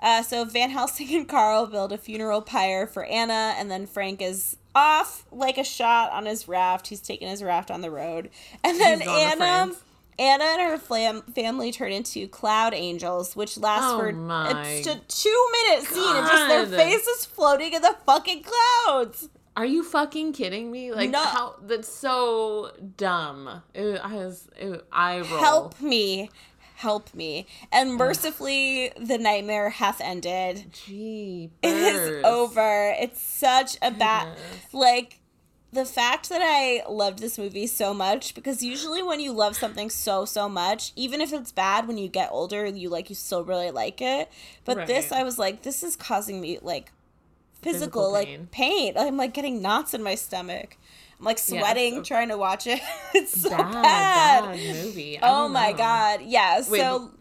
Uh, so Van Helsing and Carl build a funeral pyre for Anna, and then Frank is off like a shot on his raft. He's taking his raft on the road, and then Anna. Anna and her flam- family turn into cloud angels, which lasts Oh for it's a two minute scene, and just their faces floating in the fucking clouds. Are you fucking kidding me? Like No. how that's so dumb. It, I was it, I roll. Help me, help me, and mercifully, the nightmare hath ended. Gee, It is over. It's such a bad like the fact that I loved this movie so much because usually when you love something so so much, even if it's bad when you get older, you like you still really like it. But this I was like this is causing me like physical, Physical like pain. pain. I'm like getting knots in my stomach. I'm like Yeah, sweating so- trying to watch it. it's so bad, bad. bad movie. I Oh my know. god. Yeah. Wait, so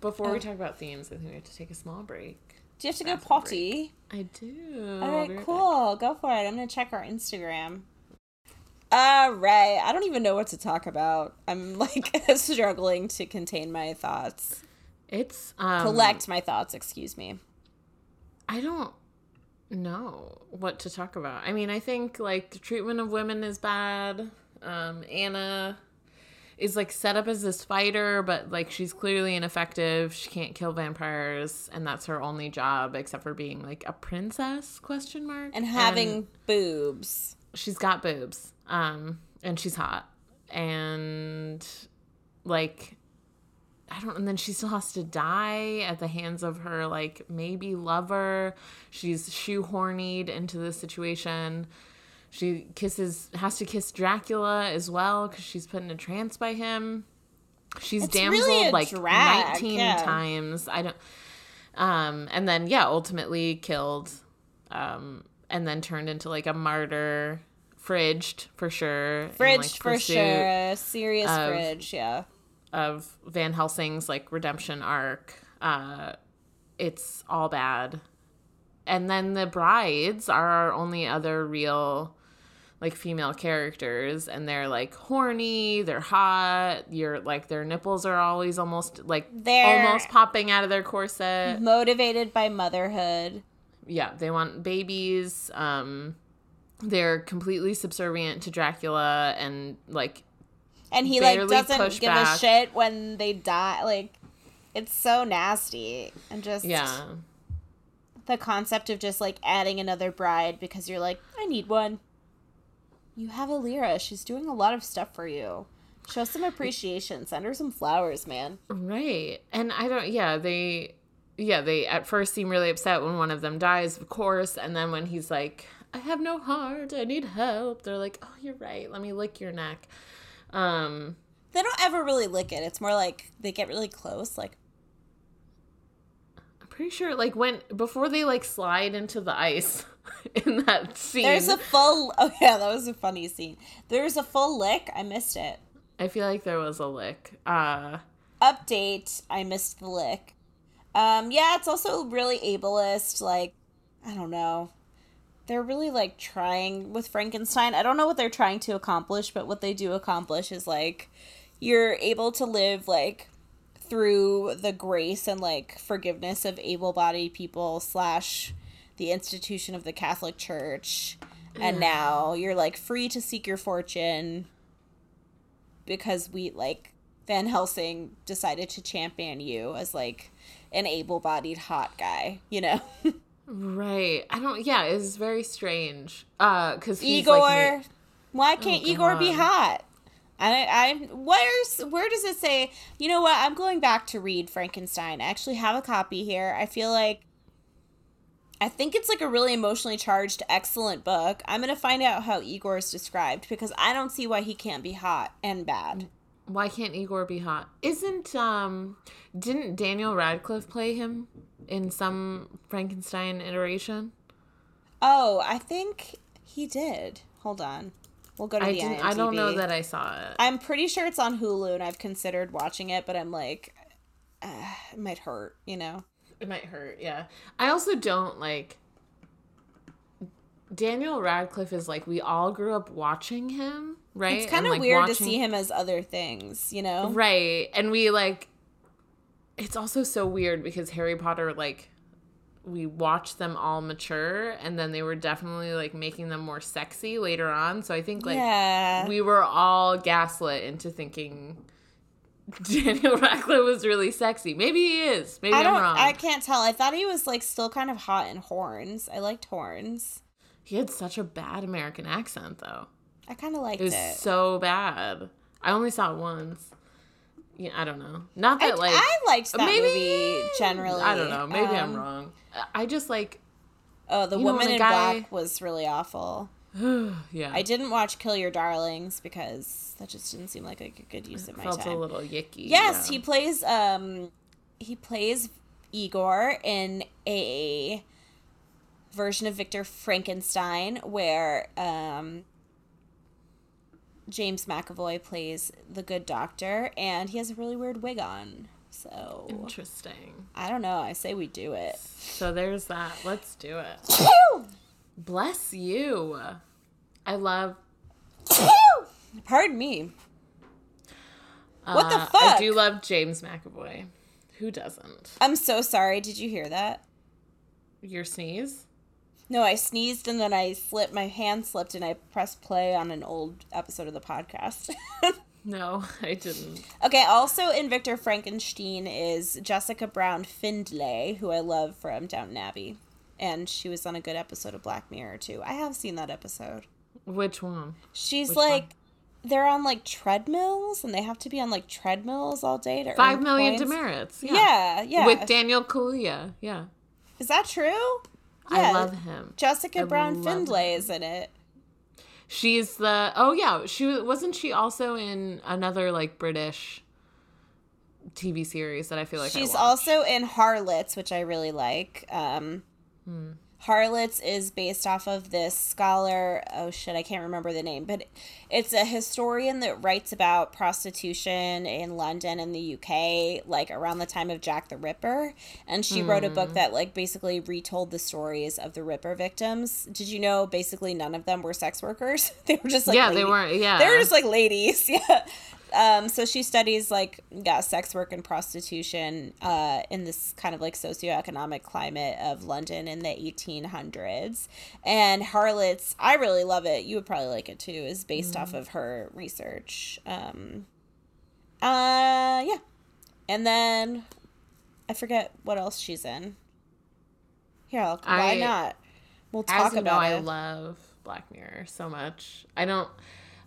Before Oh. we uh, talk about themes, I think we have to take a small break. do you have to go potty? I do. All right, I'll right, be back. cool. Go for it. I'm gonna check our Instagram. All right. I don't even know what to talk about. I'm like struggling to contain my thoughts, It's um, collect my thoughts. Excuse me. I don't know what to talk about. I mean, I think like the treatment of women is bad. Um, Anna is like set up as this fighter, but like she's clearly ineffective. She can't kill vampires, and that's her only job, except for being like a princess? Question mark And having boobs. she's got boobs um and she's hot. And like i don't and then she still has to die at the hands of her like maybe lover. She's shoehorned into this situation. She kisses has to kiss dracula as well because she's put in a trance by him. She's It's really damseled a like drag, 19 yeah. times. I don't um and then yeah ultimately killed um and then turned into like a martyr fridged for sure. Fridge like, for sure. Serious of- fridge, yeah. Of Van Helsing's like redemption arc. Uh, it's all bad. And then the brides are our only other real like female characters and they're like horny, they're hot, you're like their nipples are always almost like They're- almost popping out of their corset. Motivated by motherhood. yeah, they want babies. Um, they're completely subservient to Dracula and like And he like doesn't give back. a shit when they die. Like it's so nasty. And just yeah, the concept of just like adding another bride because you're like, I need one. You have Aleera. She's doing a lot of stuff for you. Show some appreciation. Send her some flowers, man. right. And I don't. Yeah, they. Yeah, they at first seem really upset when one of them dies, of course, and then when he's like, "I have no heart. I need help," they're like, "Oh, you're right. Let me lick your neck." Um, They don't ever really lick it. It's more like they get really close. Like, I'm pretty sure like when before they like slide into the ice in that scene. there's a full. Oh, yeah, that was a funny scene. There's a full lick. I missed it. I feel like there was a lick. Uh, Update. I missed the lick. Um, yeah, it's also really ableist. Like, I don't know. They're really like trying with Frankenstein. I don't know what they're trying to accomplish, but what they do accomplish is like you're able to live like through the grace and like forgiveness of able-bodied people slash the institution of the Catholic Church. And mm. now you're like free to seek your fortune because we like Van Helsing decided to champion you as like an able-bodied hot guy, you know. Right. I don't. Yeah, it's very strange. Uh, because Igor, Like, why can't Oh, Igor be God. hot? I, I, where's, where does it say? You know what? I'm going back to read Frankenstein. I actually have a copy here. I feel like, I think it's like a really emotionally charged, excellent book. I'm gonna find out how Igor is described because I don't see why he can't be hot and bad. Why can't Igor be hot? Isn't um? Didn't Daniel Radcliffe play him in some Frankenstein iteration? Oh, I think he did. Hold on, we'll go to I the didn't. I don't know that I saw it. I'm pretty sure it's on Hulu, and I've considered watching it, but I'm like, uh, it might hurt, you know. It might hurt. Yeah. I also don't like. Daniel Radcliffe is like we all grew up watching him, right? It's kind of like, weird to see him as other things, you know. Right. And we like it's also so weird because Harry Potter like we watched them all mature and then they were definitely like making them more sexy later on. So I think like yeah, we were all gaslit into thinking Daniel Radcliffe was really sexy. Maybe he is. Maybe I I'm wrong. I can't tell. I thought he was like still kind of hot in horns. I liked horns. He had such a bad American accent though. I kind of liked It it. was so bad. I only saw it once. Yeah, I don't know. Not I, that like I liked that maybe movie generally. I don't know. Maybe I'm Um, wrong. I just like Oh, the You know, woman in guy- black was really awful. yeah. I didn't watch Kill Your Darlings because that just didn't seem like a good use of my felt time. a little yicky. Yes, yeah. he plays um he plays Igor in a version of Victor Frankenstein where um James McAvoy plays the good doctor and he has a really weird wig on. So Interesting. I don't know, I say we do it. So there's that. Let's do it. Bless you. I love. Pardon me. What the uh, fuck? I do love James McAvoy. Who doesn't? I'm so sorry. Did you hear that? Your sneeze? No, I sneezed and then I slipped my hand slipped and I pressed play on an old episode of the podcast. No, I didn't. Okay, also in Victor Frankenstein is Jessica Brown Findlay, who I love from Downton Abbey. And she was on a good episode of Black Mirror too. I have seen that episode. Which one? She's Which one? like they're on like treadmills and they have to be on like treadmills all day to Five million points. demerits. Yeah. Yeah, yeah. With Daniel Kaluuya. Yeah. Is that true? I love him. Jessica I Brown Findlay is in it. She's the oh yeah she was- wasn't she also in another like British TV series that I feel like She's also in Harlots, which I really like. Um, Hmm. Harlots is based off of this scholar. Oh shit, I can't remember the name, but it's a historian that writes about prostitution in London and the UK, like around the time of Jack the Ripper. And she mm. wrote a book that, like, basically retold the stories of the Ripper victims. Did you know basically none of them were sex workers? they were just like, yeah, they weren't, yeah. They were just like ladies. Yeah. Um, so she studies like yeah, sex work and prostitution uh, in this kind of like socioeconomic climate of London in the 1800s. And Harlots, I really love it. You would probably like it too. Is based mm. off of her research. Um, uh, yeah, and then I forget what else she's in. Here, I'll, why I, not? We'll talk about know, it. I love Black Mirror so much. I don't.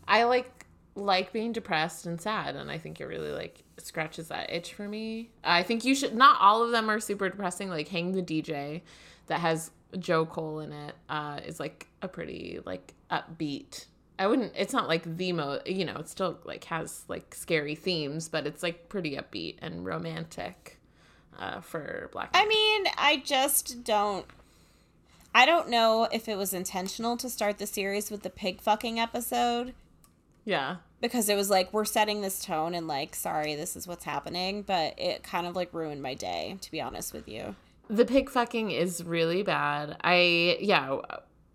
I like like being depressed and sad and i think it really like scratches that itch for me. I think you should not all of them are super depressing like hang the dj that has joe cole in it uh is like a pretty like upbeat. I wouldn't it's not like the mo you know it still like has like scary themes but it's like pretty upbeat and romantic uh for black i mean i just don't i don't know if it was intentional to start the series with the pig fucking episode. Yeah because it was like we're setting this tone and like sorry this is what's happening but it kind of like ruined my day to be honest with you the pig fucking is really bad i yeah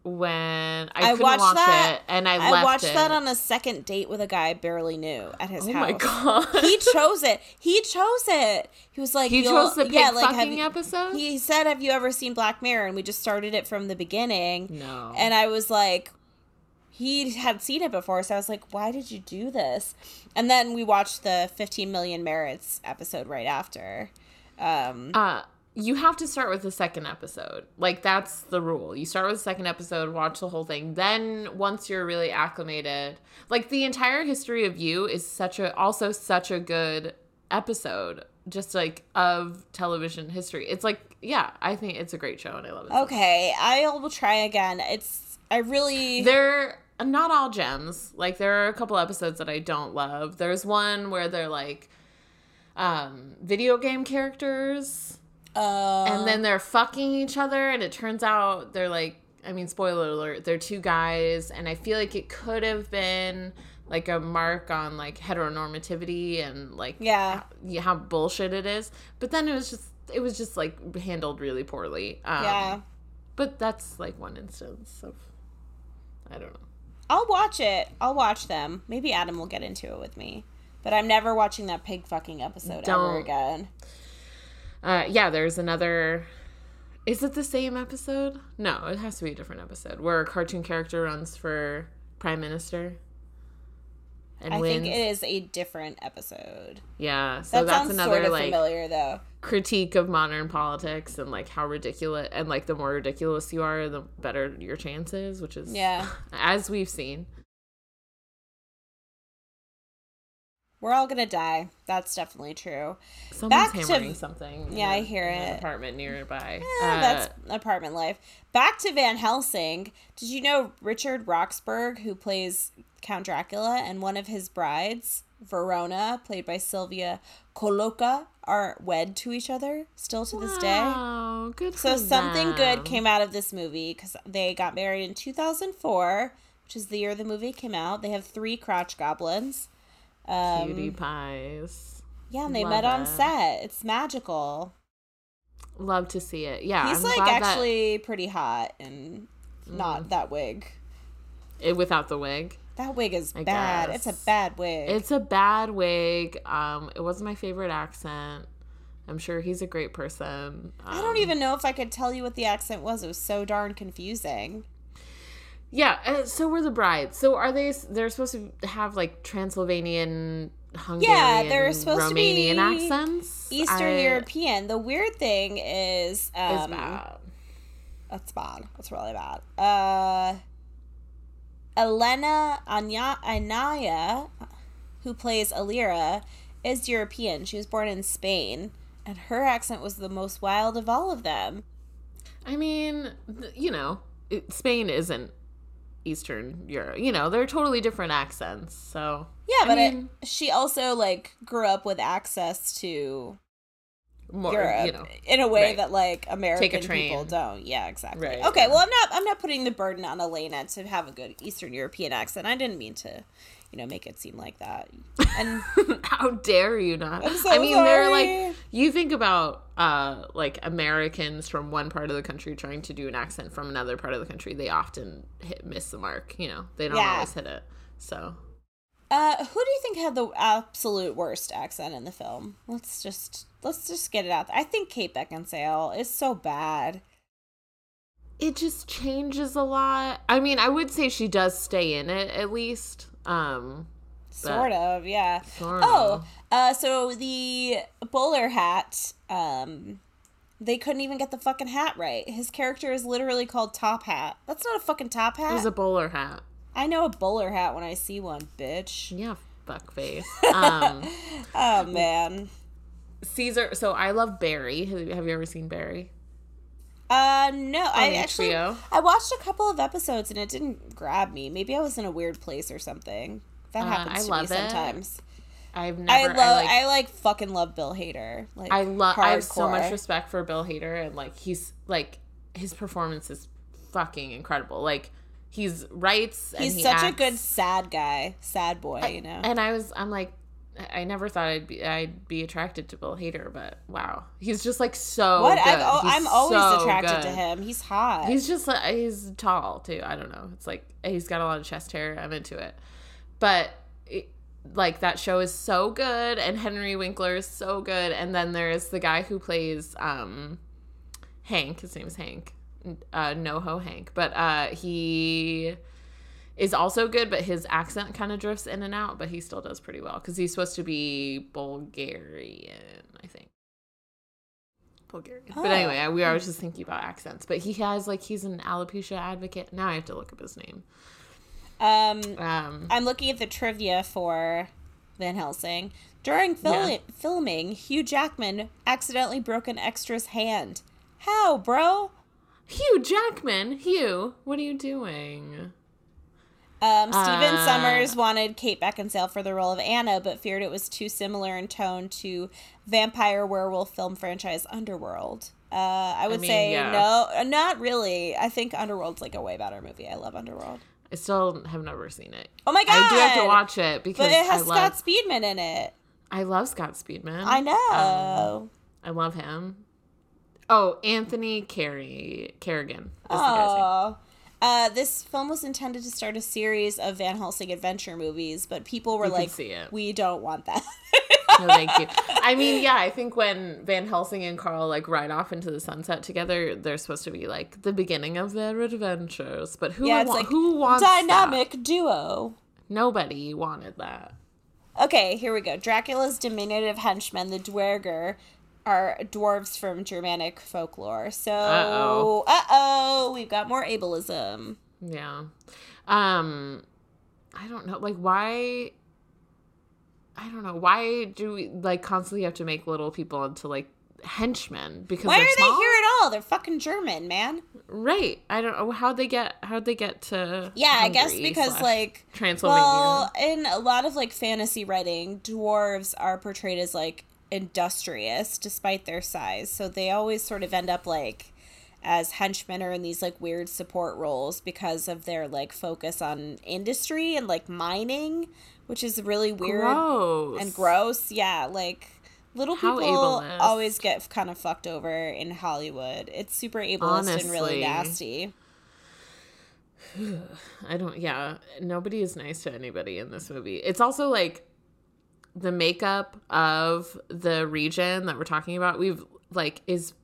when i, I watched watch that, it and i, I watched it. that on a second date with a guy I barely knew at his oh house. oh house. my god! He chose it. He chose it. He was like, he chose the pig yeah, like, fucking you, episode. He said, "Have you ever seen Black Mirror?" And we just started it from the beginning. No. And I was like, he had seen it before, so I was like, why did you do this? And then we watched the 15 Million Merits episode right after. Um, uh, you have to start with the second episode. Like, that's the rule. You start with the second episode, watch the whole thing. Then, once you're really acclimated, like, the entire history of you is such a, also such a good episode just like of television history. It's like, yeah, I think it's a great show and I love it. Okay, so I will try again. It's I really They're not all gems. Like there are a couple episodes that I don't love. There's one where they're like um video game characters. Uh, and then they're fucking each other and it turns out they're like I mean spoiler alert, they're two guys and I feel like it could have been like a mark on like heteronormativity and like yeah how, how bullshit it is. But then it was just it was just like handled really poorly. Um, yeah. But that's like one instance of I don't know. I'll watch it. I'll watch them. Maybe Adam will get into it with me. But I'm never watching that pig fucking episode Don't. ever again. Uh, yeah, there's another. Is it the same episode? No, it has to be a different episode where a cartoon character runs for prime minister. And I wins. think it is a different episode. Yeah, so that that's another sort of like familiar though critique of modern politics and like how ridiculous and like the more ridiculous you are, the better your chances, which is yeah, as we've seen. We're all gonna die. That's definitely true. Someone's Back hammering to, something. Yeah, I hear it. apartment nearby. Eh, uh, that's apartment life. Back to Van Helsing. Did you know Richard Roxburgh, who plays Count Dracula, and one of his brides, Verona, played by Silvia Colloca, are wed to each other still to this day. Wow, good. So something good came out of this movie because they got married in 2004, which is the year the movie came out. They have three crotch goblins. Um, Cutie pies. Yeah, and they Love met on set. It's magical. Love to see it. Yeah, he's I'm like actually that... pretty hot and not mm. that wig. It, without the wig. That wig is I bad. Guess. It's a bad wig. It's a bad wig. Um, it wasn't my favorite accent. I'm sure he's a great person. Um, I don't even know if I could tell you what the accent was. It was so darn confusing. Yeah. Uh, so were the brides. So are they? They're supposed to have like Transylvanian, Hungarian, yeah, they're supposed Romanian to be accents. Eastern I, European. The weird thing is, um, is bad. That's bad. That's really bad. Uh Elena Anya- Anaya, who plays Aleera, is European. She was born in Spain, and her accent was the most wild of all of them. I mean, you know, Spain isn't Eastern Europe. You know, they're totally different accents. So yeah, I but mean, it, she also like grew up with access to more, Europe you know. in a way right. that like American people train. don't. Yeah, exactly. Right, okay, yeah. well I'm not I'm not putting the burden on Elena to have a good Eastern European accent. I didn't mean to, you know, make it seem like that. And How dare you not? I'm so I mean, they're like you think about uh like Americans from one part of the country trying to do an accent from another part of the country. They often hit miss the mark. You know, they don't Yeah. always hit it. So uh who do you think had the absolute worst accent in the film? Let's just let's just get it out. there. I think Kate Beckinsale is so bad. it just changes a lot. I mean, I would say she does stay in it at least. Um, Sort of, yeah. Sort Oh, uh, so the bowler hat, um, they couldn't even get the fucking hat right. His character is literally called Top Hat. That's not a fucking top hat. it was a bowler hat. I know a bowler hat when I see one, bitch. Yeah, fuck face. Um, Oh man. Caesar. So I love Barry. Have you, have you ever seen Barry? Uh, no, I actually I watched a couple of episodes and it didn't grab me. Maybe I was in a weird place or something. That Uh, happens I to love me it. sometimes. I've never. I love like, I like fucking love Bill Hader. Like I love. I have so much respect for Bill Hader, and like he's like his performance is fucking incredible. Like he's writes. And He's he such a good sad guy, sad boy, you know. And I was, I'm like, I I never thought I'd be, I'd be attracted to Bill Hader, but wow, he's just like so. what? Good. I'm always so attracted to him. He's hot. He's just like he's tall too. I don't know. It's like he's got a lot of chest hair. I'm into it, but it, like that show is so good, and Henry Winkler is so good. And then there's the guy who plays um, Hank. His name is Hank. Uh, NoHo Hank, but uh, he is also good, but his accent kind of drifts in and out. But he still does pretty well because he's supposed to be Bulgarian, I think. Bulgarian. Oh. But anyway, I, we are just thinking about accents. But he has like he's an alopecia advocate. Now I have to look up his name. um, Um, I'm looking at the trivia for Van Helsing. During fil- Yeah. filming, Hugh Jackman accidentally broke an extra's hand. How, bro? Hugh Jackman. Hugh, what are you doing? Um, Stephen Uh, Sommers wanted Kate Beckinsale for the role of Anna, but feared it was too similar in tone to vampire werewolf film franchise Underworld. Uh, I would mean, say yeah. no, not really. I think Underworld's like a way better movie. I love Underworld. I still have never seen it. Oh my god! I do have to watch it because But it has I Scott love Speedman in it. I love Scott Speedman. I know. Um, I love him. Oh, Anthony Carey Carrigan. Is the guy's name. Oh. Uh, this film was intended to start a series of Van Helsing adventure movies, but people were You like. "We don't want that." No, thank you. I mean, yeah, I think when Van Helsing and Carl like ride off into the sunset together, they're supposed to be like the beginning of their adventures. But who yeah, it's wa- like who wants that? dynamic duo. Nobody wanted that. Okay, here we go. Dracula's diminutive henchman, the Dwerger, are dwarves from Germanic folklore. So, Uh-oh. uh oh, we've got more ableism. Yeah. Um I don't know. Like why I don't know. Why do we like constantly have to make little people into like henchmen because Why are small? they here at all? They're fucking German, man. Right. I don't know how'd they get how'd they get to Yeah, I guess because like Transylvania. Well, in a lot of like fantasy writing, dwarves are portrayed as like industrious despite their size. So they always sort of end up like as henchmen or in these like weird support roles because of their like focus on industry and like mining, which is really weird gross. and gross. Yeah, like little How people ableist. always get kind of fucked over in Hollywood. It's super ableist and really nasty. I don't yeah, nobody is nice to anybody in this movie. It's also like the makeup of the region that we're talking about, we've like is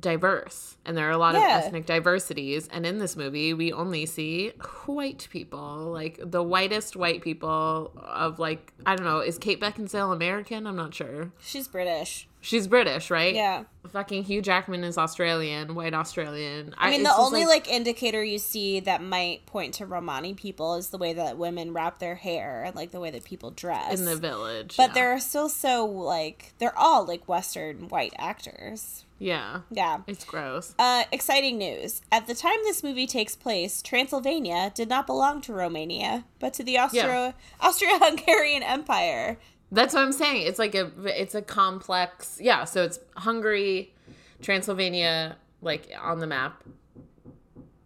diverse and there are a lot Yeah. of ethnic diversities and in this movie we only see white people like the whitest white people of like i don't know is kate beckinsale american i'm not sure She's British. She's british right Yeah. fucking hugh jackman is australian white australian I mean, it's the only like, indicator you see that might point to Romani people is the way that women wrap their hair and like the way that people dress. in the village but yeah. they're still so like they're all like Western white actors. yeah Yeah. it's gross Uh, exciting news. At the time this movie takes place, Transylvania did not belong to Romania, but to the Austro Austro-Hungarian Empire. That's what I'm saying. It's like a it's a complex. Yeah, so it's Hungary, Transylvania, like on the map.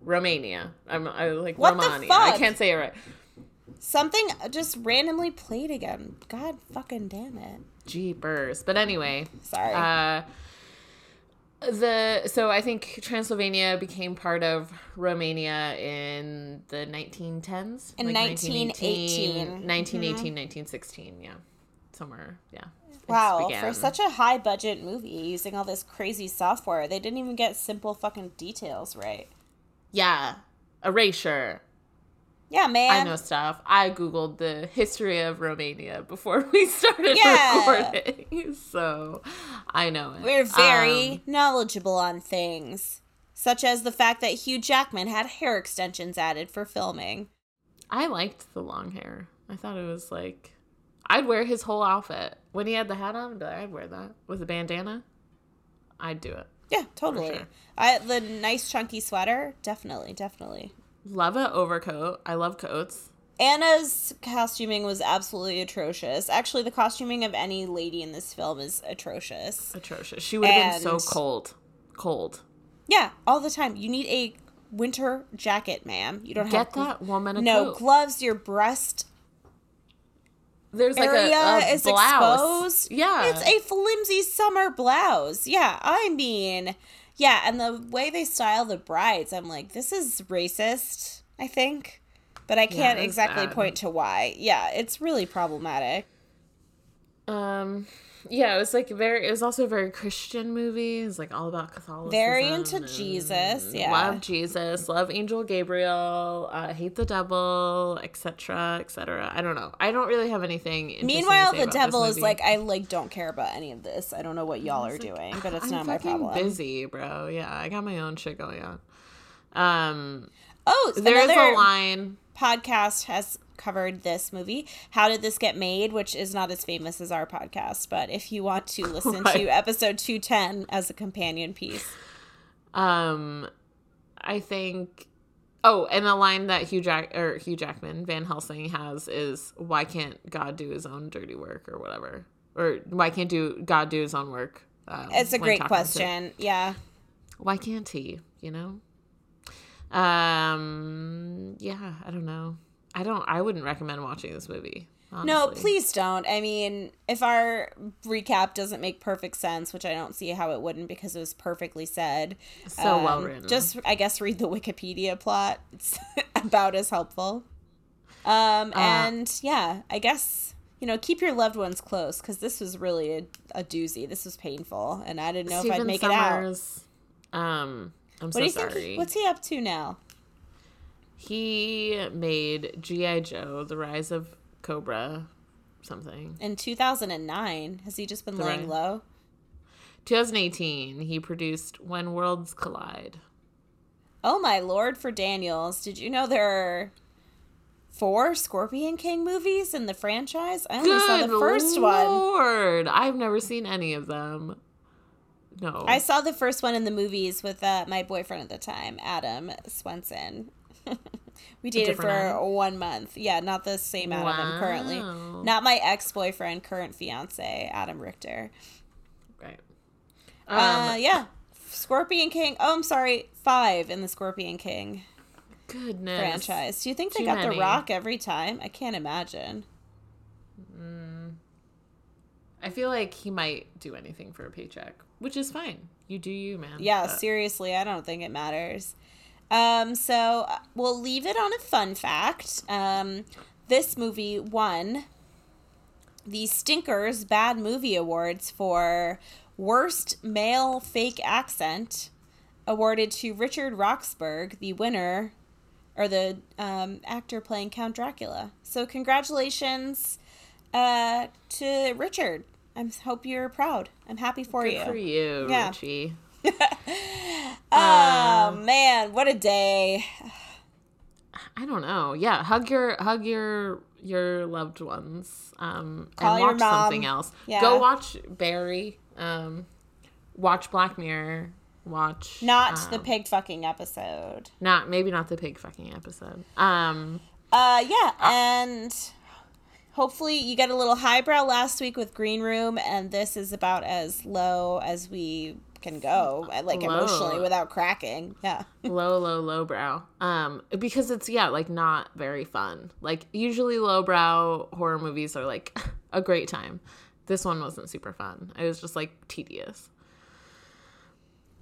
Romania. I'm I like What Romania. I can't say it right. Something just randomly played again. God fucking damn it. Jeepers. But anyway, Sorry. uh the so I think Transylvania became part of Romania in the 1910s, In 1918. 1918, 1916, yeah. Somewhere, yeah. Wow, for such a high budget movie using all this crazy software, they didn't even get simple fucking details right. Yeah. Erasure. Yeah, man. I know stuff. I googled the history of Romania before we started Yeah. recording. So, I know it. We're very Um, knowledgeable on things, such as the fact that Hugh Jackman had hair extensions added for filming. I liked the long hair. I thought it was like I'd wear his whole outfit. When he had the hat on, I'd be like, I'd wear that. With a bandana, I'd do it. Yeah, totally. sure. I the nice chunky sweater, definitely, definitely. Love a overcoat. I love coats. Anna's costuming was absolutely atrocious. Actually, the costuming of any lady in this film is atrocious. Atrocious. She would have been so cold. Cold. Yeah, all the time. You need a winter jacket, ma'am. You don't have Get that woman a no coat. gloves. Your breast There's like a, a is blouse. exposed. Yeah. It's a flimsy summer blouse. Yeah, I mean, yeah, and the way they style the brides, I'm like, this is racist, I think. But I can't it's exactly bad. point to why. Yeah, it's really problematic. Um, yeah, it was like very. It was also a very Christian movie. It was like all about Catholicism. Very into Jesus, yeah. Love Jesus. Love Angel Gabriel. Uh, hate the devil, etc., etc. I don't know. I don't really have anything. Meanwhile, the devil is like, I like don't care about any of this. I don't know what y'all are like, doing, but it's I'm not my problem. Busy, bro. Yeah, I got my own shit going on. Um, Oh, there is a line. podcast has covered this movie. How did this get made? Which is not as famous as our podcast, but if you want to listen Right. to episode two ten as a companion piece, Um, I think. Oh, and a line that Hugh Jack or Hugh Jackman Van Helsing has is, "Why can't God do His own dirty work or whatever, or why can't do God do His own work?" Um, it's a great question. Yeah, why can't he? You know. Um. Yeah, I don't know. I don't. I wouldn't recommend watching this movie. no, please don't. I mean, if our recap doesn't make perfect sense, which I don't see how it wouldn't because it was perfectly said, So um, well written. Just, I guess, read the Wikipedia plot. It's about as helpful. Um, Uh, and yeah, I guess you know, keep your loved ones close because this was really a, a doozy. This was painful, and I didn't know if I'd Stephen make it out. Um, I'm What so do you sorry. think? What's he up to now? He made G.I. Joe, The Rise of Cobra, something. In 2009, has he just been The laying low? 2018, he produced When Worlds Collide. Oh my lord, for Daniels, did you know there are four Scorpion King movies in the franchise? I only saw the first one. Lord, I've never seen any of them. No. I saw the first one in the movies with uh, my boyfriend at the time, Adam Swenson. we dated for one month. Yeah, not the same Adam I'm currently. Not my ex boyfriend, current fiance, Adam Richter. right. uh, Um, yeah. Scorpion King. Oh, I'm sorry. Five in the Scorpion King goodness. franchise. Do you think they Too got many. The Rock every time? I can't imagine. I feel like he might do anything for a paycheck, which is fine. You do you, man. Yeah, But- seriously, I don't think it matters. Um, so uh, we'll leave it on a fun fact. Um, this movie won the Stinkers Bad Movie Awards for Worst Male Fake Accent, awarded to Richard Roxburgh, the winner, or the um, actor playing Count Dracula. So congratulations uh, to Richard. I hope you're proud. I'm happy for Good you. for you, Yeah. Richie. Oh man, what a day! I don't know. Yeah, hug your hug your your loved ones. Um, Call and watch something else. Yeah. Go watch Barry. Um, watch Black Mirror. Watch Not the um, pig fucking episode. Not maybe not the pig fucking episode. Um, Uh, yeah, and hopefully you get a little highbrow last week with Green Room, and this is about as low as we can go, uh, like Low. emotionally without cracking. Yeah. low, low, low brow. Um, because it's yeah, like not very fun. Like usually lowbrow horror movies are like a great time. This one wasn't super fun. It was just like tedious.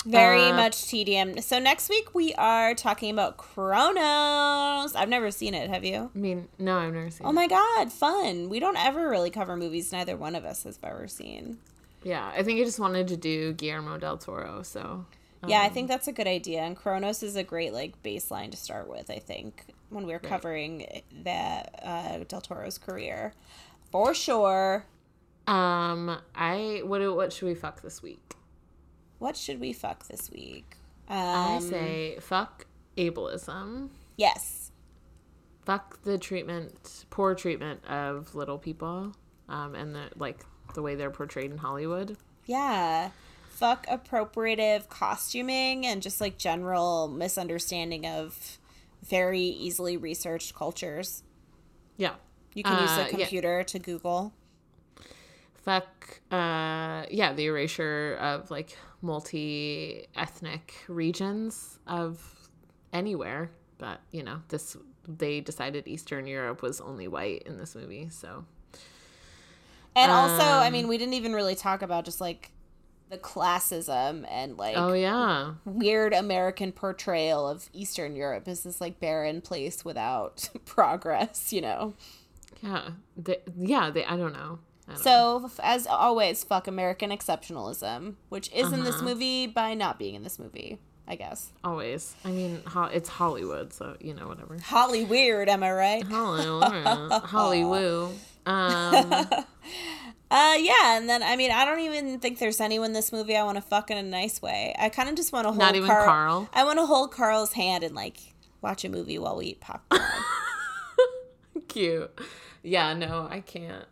Very Uh, much tedium. So next week we are talking about Cronos. I've never seen it. Have you? I mean, no, I've never seen. It. Oh it. my god, fun. We don't ever really cover movies neither one of us has ever seen. Yeah, I think I just wanted to do Guillermo del Toro. So Yeah, I Um, think that's a good idea. And Cronos is a great like baseline to start with, I think, when we're covering that uh, Del Toro's career. For sure. um, I what what should we fuck this week? What should we fuck this week? Um, I say fuck ableism. yes. Fuck the treatment, poor treatment of little people, um, and the like the way they're portrayed in Hollywood. Yeah. Fuck appropriative costuming and just like general misunderstanding of very easily researched cultures. Yeah. You can use Uh, a yeah. computer to Google. Fuck, uh, yeah, the erasure of like multi ethnic regions of anywhere. But, you know, this, they decided Eastern Europe was only white in this movie. So, And also, I Um, mean, we didn't even really talk about just like the classism and like oh, yeah. weird American portrayal of Eastern Europe as this like barren place without progress, you know. Yeah. They, yeah, they, I don't know. I don't. So, f- as always, fuck American exceptionalism, which is in this Uh-huh. movie by not being in this movie, I guess. Always. I mean, ho- it's Hollywood, so, you know, whatever. Holly weird, am I right? Hollywood. Hollywood. Um, Uh, yeah, and then I mean, I don't even think there's anyone in this movie I want to fuck in a nice way. I kind of just want to hold Not even Carl. Carl? I want to hold Carl's hand and like watch a movie while we eat popcorn. cute. Yeah, no, I can't.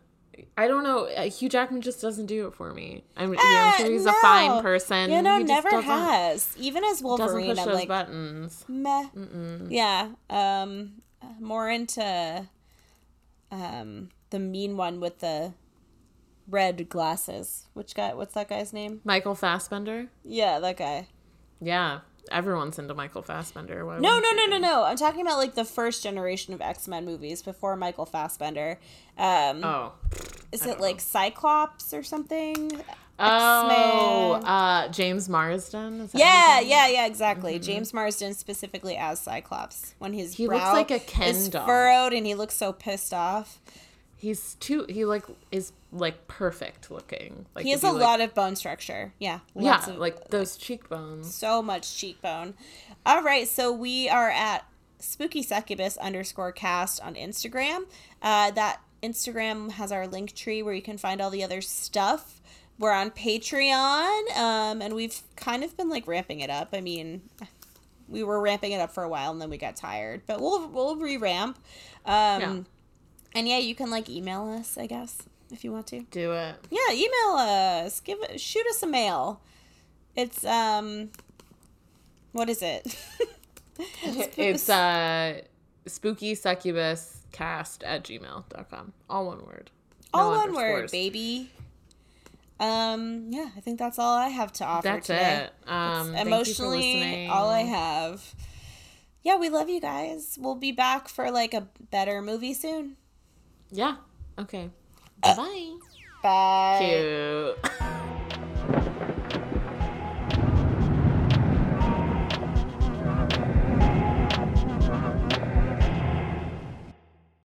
I don't know. uh, Hugh Jackman just doesn't do it for me. I'm, yeah, I'm sure he's no. a fine person. You know, He never has. Even as Wolverine, I'm those like, buttons. meh. Yeah. Um, more into um the mean one with the red glasses. Which guy? What's that guy's name? Michael Fassbender. Yeah, that guy. Yeah, everyone's into Michael Fassbender. Why No, no, no, no, no. I'm talking about like the first generation of X Men movies before Michael Fassbender. Um, Oh, is it don't like Cyclops or something? oh, uh, James Marsden. Is that Yeah, yeah, yeah, exactly. James Marsden specifically as Cyclops when his He looks like a Ken is doll. furrowed and he looks so pissed off. He's too. He like is like perfect looking. Like He has a like- lot of bone structure. Yeah, Yeah, of, like those cheekbones. so much cheekbone. All right, so we are at spooky succubus underscore cast on Instagram. Uh, that Instagram has our link tree where you can find all the other stuff. We're on Patreon, um, and we've kind of been like ramping it up. I mean, we were ramping it up for a while and then we got tired, but we'll we'll re-ramp. Um, Yeah. And yeah, you can like email us, I guess, if you want to. Do it. Yeah, email us. Give it, shoot us a mail. It's um, what is it? It's uh spooky succubus cast at gmail.com. All one word. No all one word, baby. Um, yeah, I think that's all I have to offer That's today. it. Um, thank you for Emotionally, listening. all I have. Yeah, we love you guys. We'll be back for like a better movie soon. Yeah. Okay. Uh, bye. Bye. Cute.